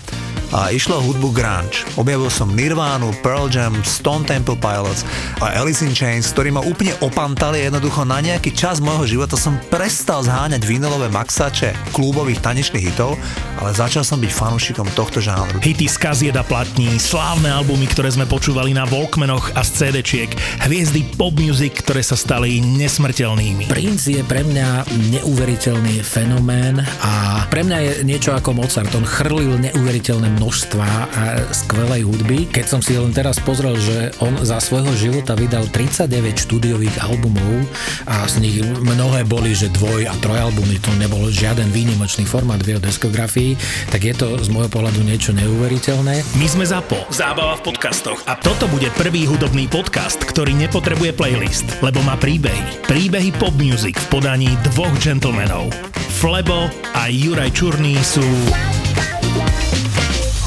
A išlo hudbu grunge. Objavil som Nirvánu, Pearl Jam, Stone Temple Pilots a Alice in Chains, ktorí ma úplne opantali jednoducho na nejaký čas môjho života som prestal zháňať vinylové maxače klubových tanečných hitov, ale začal som byť fanúšikom tohto žánru. Hity z kaziet a platní, slávne albumy, ktoré sme počúvali na Walkmanoch a z CD-čiek, hviezdy pop music, ktoré sa stali nesmrteľnými. Prince je pre mňa neuveriteľný fenomén a pre mňa je niečo ako Mozart. On chrlil neuveriteľné množstva a skvelej hudby. Keď som si len teraz pozrel, že on za svojho života vydal 39 štúdiových albumov a z nich mnohé boli, že dvoj a trojalbumy, to nebol žiaden výnimočný formát v jeho diskografii, tak je to z môjho pohľadu niečo neuveriteľné. My sme ZAPO, zábava v podcastoch a toto bude prvý hudobný podcast, ktorý nepotrebuje playlist, lebo má príbehy. Príbehy pop music v podaní dvoch gentlemanov. Flebo a Juraj Čurný sú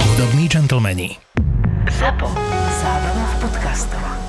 hudobní gentlemani. ZAPO. Zábrná v podcastovách.